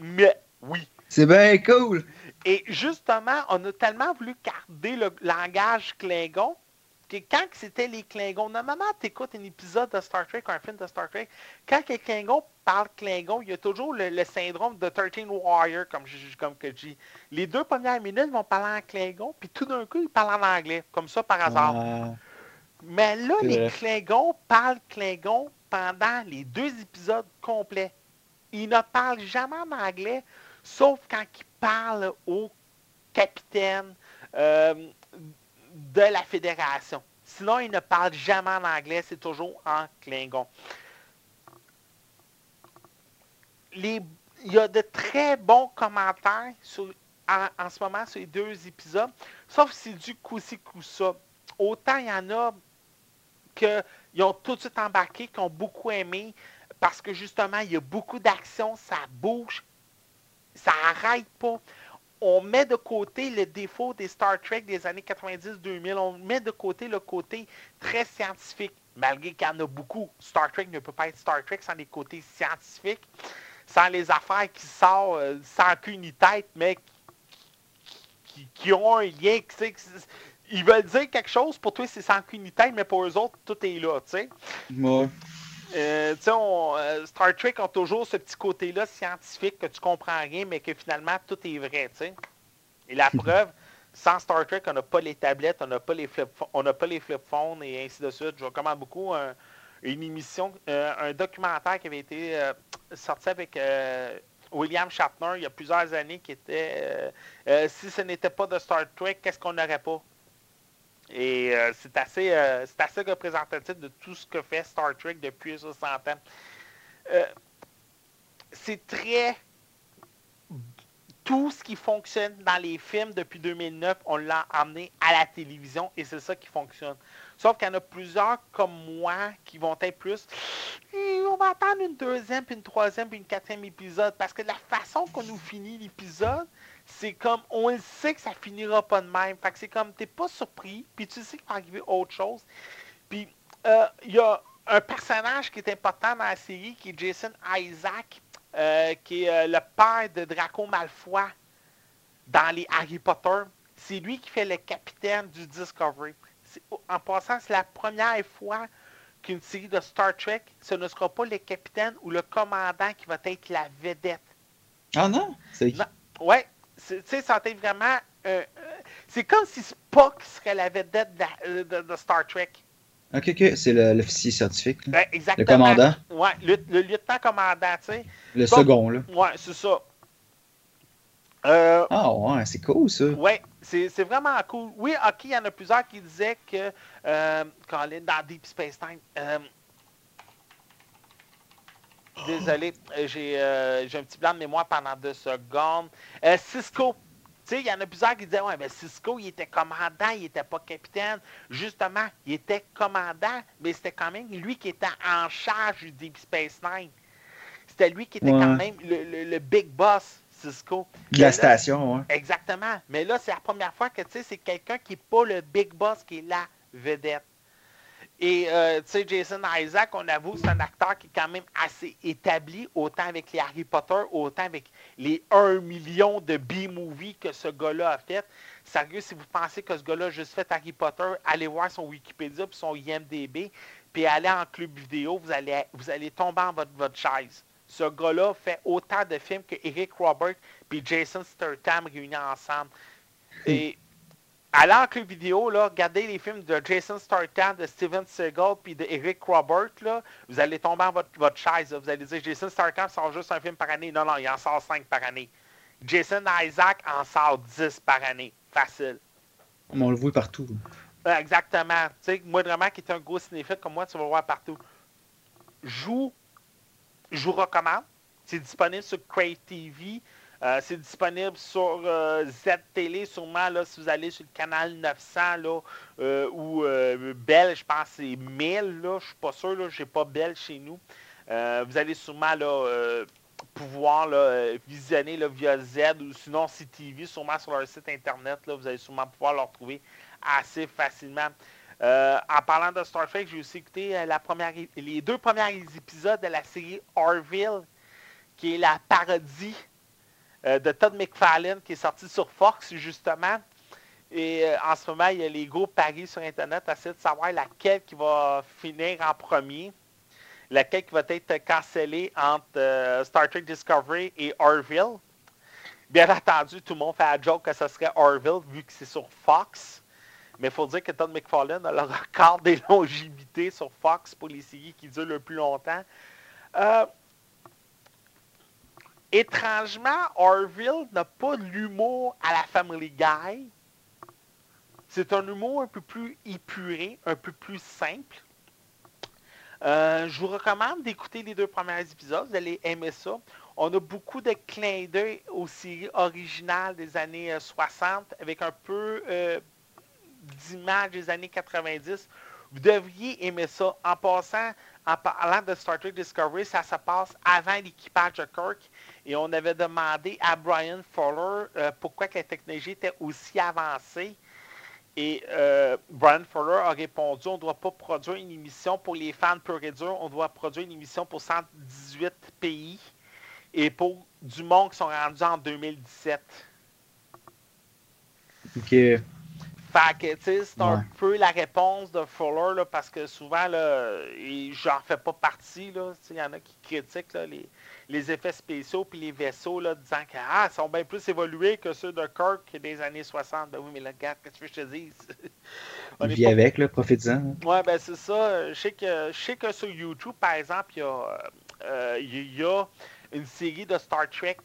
Mais oui. C'est bien cool. Et justement, on a tellement voulu garder le langage Klingon que quand c'était les Klingons, normalement, tu écoutes un épisode de Star Trek, un film de Star Trek, quand les Klingons parlent Klingon, il y a toujours le, syndrome de 13 Warrior, comme je, comme que je dis. Les deux premières minutes vont parler en Klingon, puis tout d'un coup, ils parlent en anglais, comme ça par hasard. Mais là, les Klingons parlent Klingon pendant les deux épisodes complets. Ils ne parlent jamais en anglais, sauf quand ils parlent au capitaine euh, de la fédération. Sinon, ils ne parlent jamais en anglais, c'est toujours en Klingon. il y a de très bons commentaires en, ce moment sur les deux épisodes, sauf si c'est du coup-ci, coup-ça. Autant il y en a qu'ils ont tout de suite embarqué, qui ont beaucoup aimé, parce que justement, il y a beaucoup d'action, ça bouge, ça n'arrête pas. On met de côté le défaut des Star Trek des années 90-2000, on met de côté le côté très scientifique, malgré qu'il y en a beaucoup. Star Trek ne peut pas être Star Trek sans les côtés scientifiques, sans les affaires qui sortent euh, sans qu'une ni tête, mais qui, ont un lien. ils veulent dire quelque chose, pour toi c'est sans qu'une tête, mais pour eux autres, tout est là, tu sais. Euh, euh, Star Trek a toujours ce petit côté-là scientifique que tu comprends rien, mais que finalement tout est vrai. Et la [LAUGHS] preuve, sans Star Trek, on n'a pas les tablettes, on n'a pas les flip, on n'a pas les flip phones et ainsi de suite. Je recommande beaucoup une émission, euh, un documentaire qui avait été sorti avec William Shatner il y a plusieurs années, qui était si ce n'était pas de Star Trek, qu'est-ce qu'on n'aurait pas? Et euh, c'est assez, euh, assez représentatif de tout ce que fait Star Trek depuis 60 ans. Euh, c'est très... Tout ce qui fonctionne dans les films depuis 2009, on l'a amené à la télévision et c'est ça qui fonctionne. Sauf qu'il y en a plusieurs comme moi qui vont être plus. on va attendre une deuxième, puis une troisième, puis une quatrième épisode. Parce que la façon qu'on nous finit l'épisode, c'est comme, on le sait que ça finira pas de même. Fait que c'est comme, t'es pas surpris, puis tu sais qu'il va arriver autre chose. Puis, euh, il y a un personnage qui est important dans la série, qui est Jason Isaac, euh, qui est euh, le père de Draco Malfoy dans les Harry Potter. C'est lui qui fait le capitaine du Discovery. En passant, c'est la première fois qu'une série de Star Trek, ce ne sera pas le capitaine ou le commandant qui va être la vedette. Ah non? C'est... Ouais, tu sais, ça vraiment. Euh, euh, c'est comme si Spock serait la vedette de, de, Star Trek. Ok, ok, c'est l'officier scientifique. exactement. Le commandant. Ouais, le, le lieutenant commandant, tu sais. Le second, là. Ouais, c'est ça. Euh, ah ouais, c'est cool ça. Ouais, c'est vraiment cool. Oui, ok, il y en a plusieurs qui disaient que euh, quand on est dans Deep Space Time, Désolé, euh, euh, j'ai un petit blanc de mémoire pendant deux secondes. Euh, Cisco. Tu sais, il y en a plusieurs qui disaient, ouais, mais Cisco, il était commandant, il n'était pas capitaine. Justement, il était commandant, mais c'était quand même lui qui était en charge du Deep Space Nine. C'était lui qui était quand même le, big boss, Cisco. De la station, oui. Exactement. Mais là, c'est la première fois que, tu sais, c'est quelqu'un qui n'est pas le big boss, qui est la vedette. Et euh, tu sais, Jason Isaac, on avoue, c'est un acteur qui est quand même assez établi, autant avec les Harry Potter, autant avec les 1 million de B-movies que ce gars-là a fait. Sérieux, si vous pensez que ce gars-là a juste fait Harry Potter, allez voir son Wikipédia et son IMDB, puis allez en club vidéo, vous allez, vous allez tomber en votre, votre chaise. Ce gars-là fait autant de films que Eric Robert et Jason Statham réunis ensemble. Et allez en club vidéo, là, regardez les films de Jason Statham, de Steven Seagal, puis de Eric Robert, là, vous allez tomber en votre, votre chaise. Vous allez dire, Jason Statham sort juste un film par année. Non, non, il en sort cinq par année. Jason Isaac en sort 10 par année. Facile. On le voit partout. exactement. Tu sais, moi, vraiment, qui est un gros cinéphile comme moi, tu vas le voir partout. Joue, je vous recommande. C'est disponible sur Crave TV. Euh, c'est disponible sur euh, Z-Télé, sûrement, là, si vous allez sur le canal 900, là, euh, ou Belle, je pense c'est 1000, là, je suis pas sûr, là, j'ai pas Belle chez nous. vous allez sûrement, là, pouvoir visionner là, via Z ou sinon CTV, sûrement sur leur site internet, là, vous allez sûrement pouvoir le retrouver assez facilement. en parlant de Star Trek, j'ai aussi écouté les deux premiers épisodes de la série Orville, qui est la parodie euh, de Todd McFarlane qui est sorti sur Fox, justement. Et euh, en ce moment, il y a les gros paris sur Internet à essayer de savoir laquelle qui va finir en premier, laquelle qui va être cancellée entre euh, Star Trek Discovery et Orville. Bien entendu, tout le monde fait la joke que ce serait Orville vu que c'est sur Fox. Mais il faut dire que Todd McFarlane a le record des longévités sur Fox pour les séries qui durent le plus longtemps. Étrangement, Orville n'a pas l'humour à la Family Guy. C'est un humour un peu plus épuré, un peu plus simple. Euh, je vous recommande d'écouter les deux premiers épisodes. Vous allez aimer ça. On a beaucoup de clins d'œil aux séries originales des années 60 avec un peu euh, d'images des années 90. Vous devriez aimer ça. En passant, en parlant de Star Trek Discovery, ça se passe avant l'équipage de Kirk. Et on avait demandé à Brian Fuller euh, pourquoi la technologie était aussi avancée. Et euh, Brian Fuller a répondu on ne doit pas produire une émission pour les fans pur et dur, on doit produire une émission pour 118 pays et pour du monde qui sont rendus en 2017. Ok. Fait que, tu sais, c'est un peu la réponse de Fuller, là, parce que souvent, là, j'en fais pas partie, là. Il y en a qui critiquent là, les, les effets spéciaux puis les vaisseaux, là, disant qu'ils ah, sont bien plus évolués que ceux de Kirk des années 60. Ben oui, mais là, regarde, qu'est-ce que je te dis? [LAUGHS] On vit avec, là, profitant. Ouais, ben c'est ça. Je sais, que, je sais que sur YouTube, par exemple, il y a, euh, il y a une série de Star Trek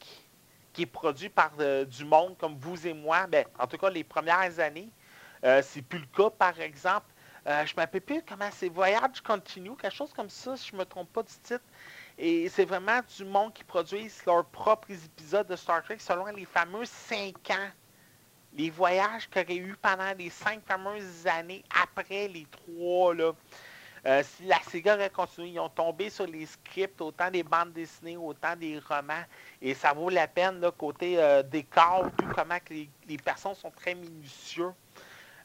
qui est produite par euh, du monde comme vous et moi. Ben, en tout cas, les premières années. Euh, c'est plus le cas, par exemple. Euh, je ne m'appelle plus comment c'est Voyage continu, quelque chose comme ça, si je ne me trompe pas du titre. Et c'est vraiment du monde qui produisent leurs propres épisodes de Star Trek selon les fameux cinq ans. Les voyages qu'il y aurait eu pendant les cinq fameuses années après les trois. Là. Euh, si la série aurait continué, ils ont tombé sur les scripts, autant des bandes dessinées, autant des romans. Et ça vaut la peine, côté décor, tout comment que les, les personnes sont très minutieux.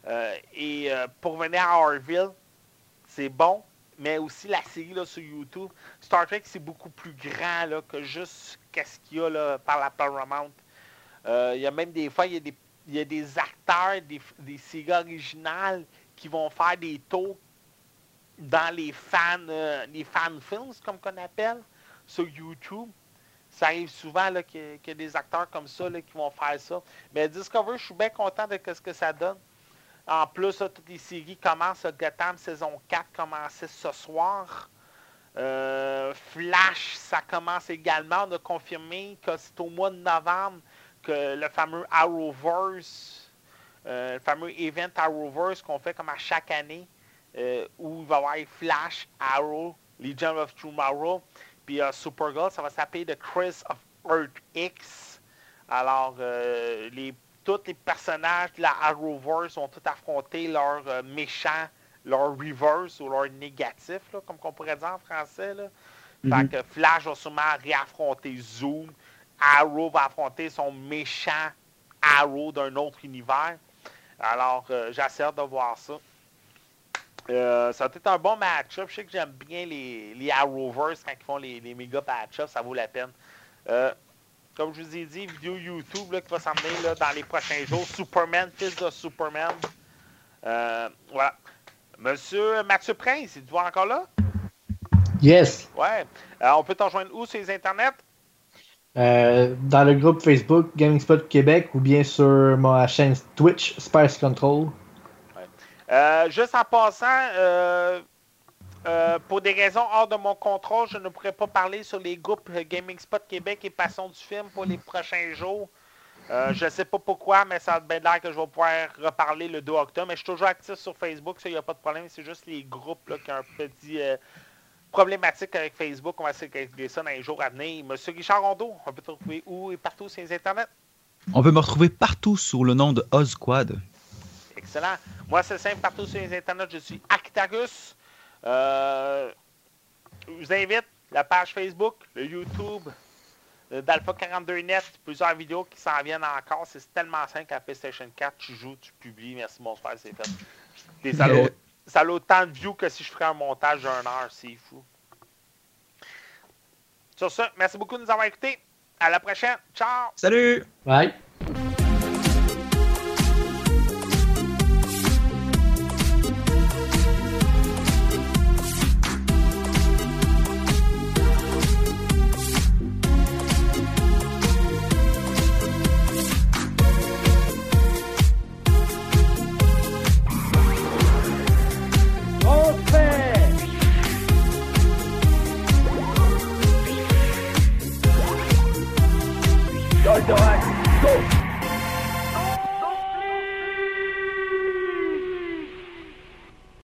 Euh, et euh, pour venir à Orville, c'est bon, mais aussi la série là, sur YouTube. Star Trek, c'est beaucoup plus grand là, que juste qu'est-ce qu'il y a là, par la Paramount. Euh, il y a même des fois, il y a des, y a des acteurs des, des, séries originales qui vont faire des tours dans les fans, les fan films, comme qu'on appelle, sur YouTube. Ça arrive souvent qu'il y, a des acteurs comme ça là, qui vont faire ça. Mais Discovery, je suis bien content de ce que ça donne. En plus, toutes les séries commencent. Gotham saison 4 commençait ce soir. Euh, Flash, ça commence également. On a confirmé que c'est au mois de novembre que le fameux Arrowverse, euh, le fameux event Arrowverse qu'on fait comme à chaque année, euh, où il va y avoir Flash, Arrow, Legion of Tomorrow, puis Supergirl, ça va s'appeler The Chris of Earth X. Alors, les tous les personnages de la Arrowverse ont tout affronté leurs euh, méchants, leur reverse ou leur négatif, comme on pourrait dire en français. Là. Mhm. que Flash va sûrement réaffronter Zoom. Arrow va affronter son méchant Arrow d'un autre univers. Alors, euh, j'essaie de voir ça. Euh, ça va être un bon match-up. Je sais que j'aime bien les, les Arrowverse quand ils font les, les méga match-ups. Ça vaut la peine comme je vous ai dit, vidéo YouTube qui va s'emmener dans les prochains jours. Superman, fils de Superman. Euh, voilà. Monsieur Mathieu Prince, tu vois encore là? Yes. Ouais. Euh, on peut t'en joindre où sur les internets? Euh, dans le groupe Facebook Gaming Spot Québec ou bien sur ma chaîne Twitch Spice Control. Ouais. juste en passant, euh, pour des raisons hors de mon contrôle, je ne pourrais pas parler sur les groupes Gaming Spot Québec et Passion du film pour les prochains jours. Euh, je ne sais pas pourquoi, mais ça a bien l'air que je vais pouvoir reparler le 2 octobre. Mais je suis toujours actif sur Facebook, ça, il n'y a pas de problème. C'est juste les groupes là, qui ont un petit euh, problématique avec Facebook. On va essayer de régler ça dans les jours à venir. Monsieur Richard Rondeau, on peut te retrouver où et partout sur les internets? On peut me retrouver partout sous le nom de Ozquad. Excellent. Moi, c'est simple, partout sur les internets, je suis Actarus. Euh, je vous invite, la page Facebook, le YouTube d'Alpha 42net, plusieurs vidéos qui s'en viennent encore. C'est tellement simple à PlayStation 4, tu joues, tu publies, merci mon frère, c'est fait. ça, a, ça a autant de views que si je ferais un montage d'une heure, c'est fou. Sur ce, merci beaucoup de nous avoir écoutés. À la prochaine. Ciao. Salut. Bye.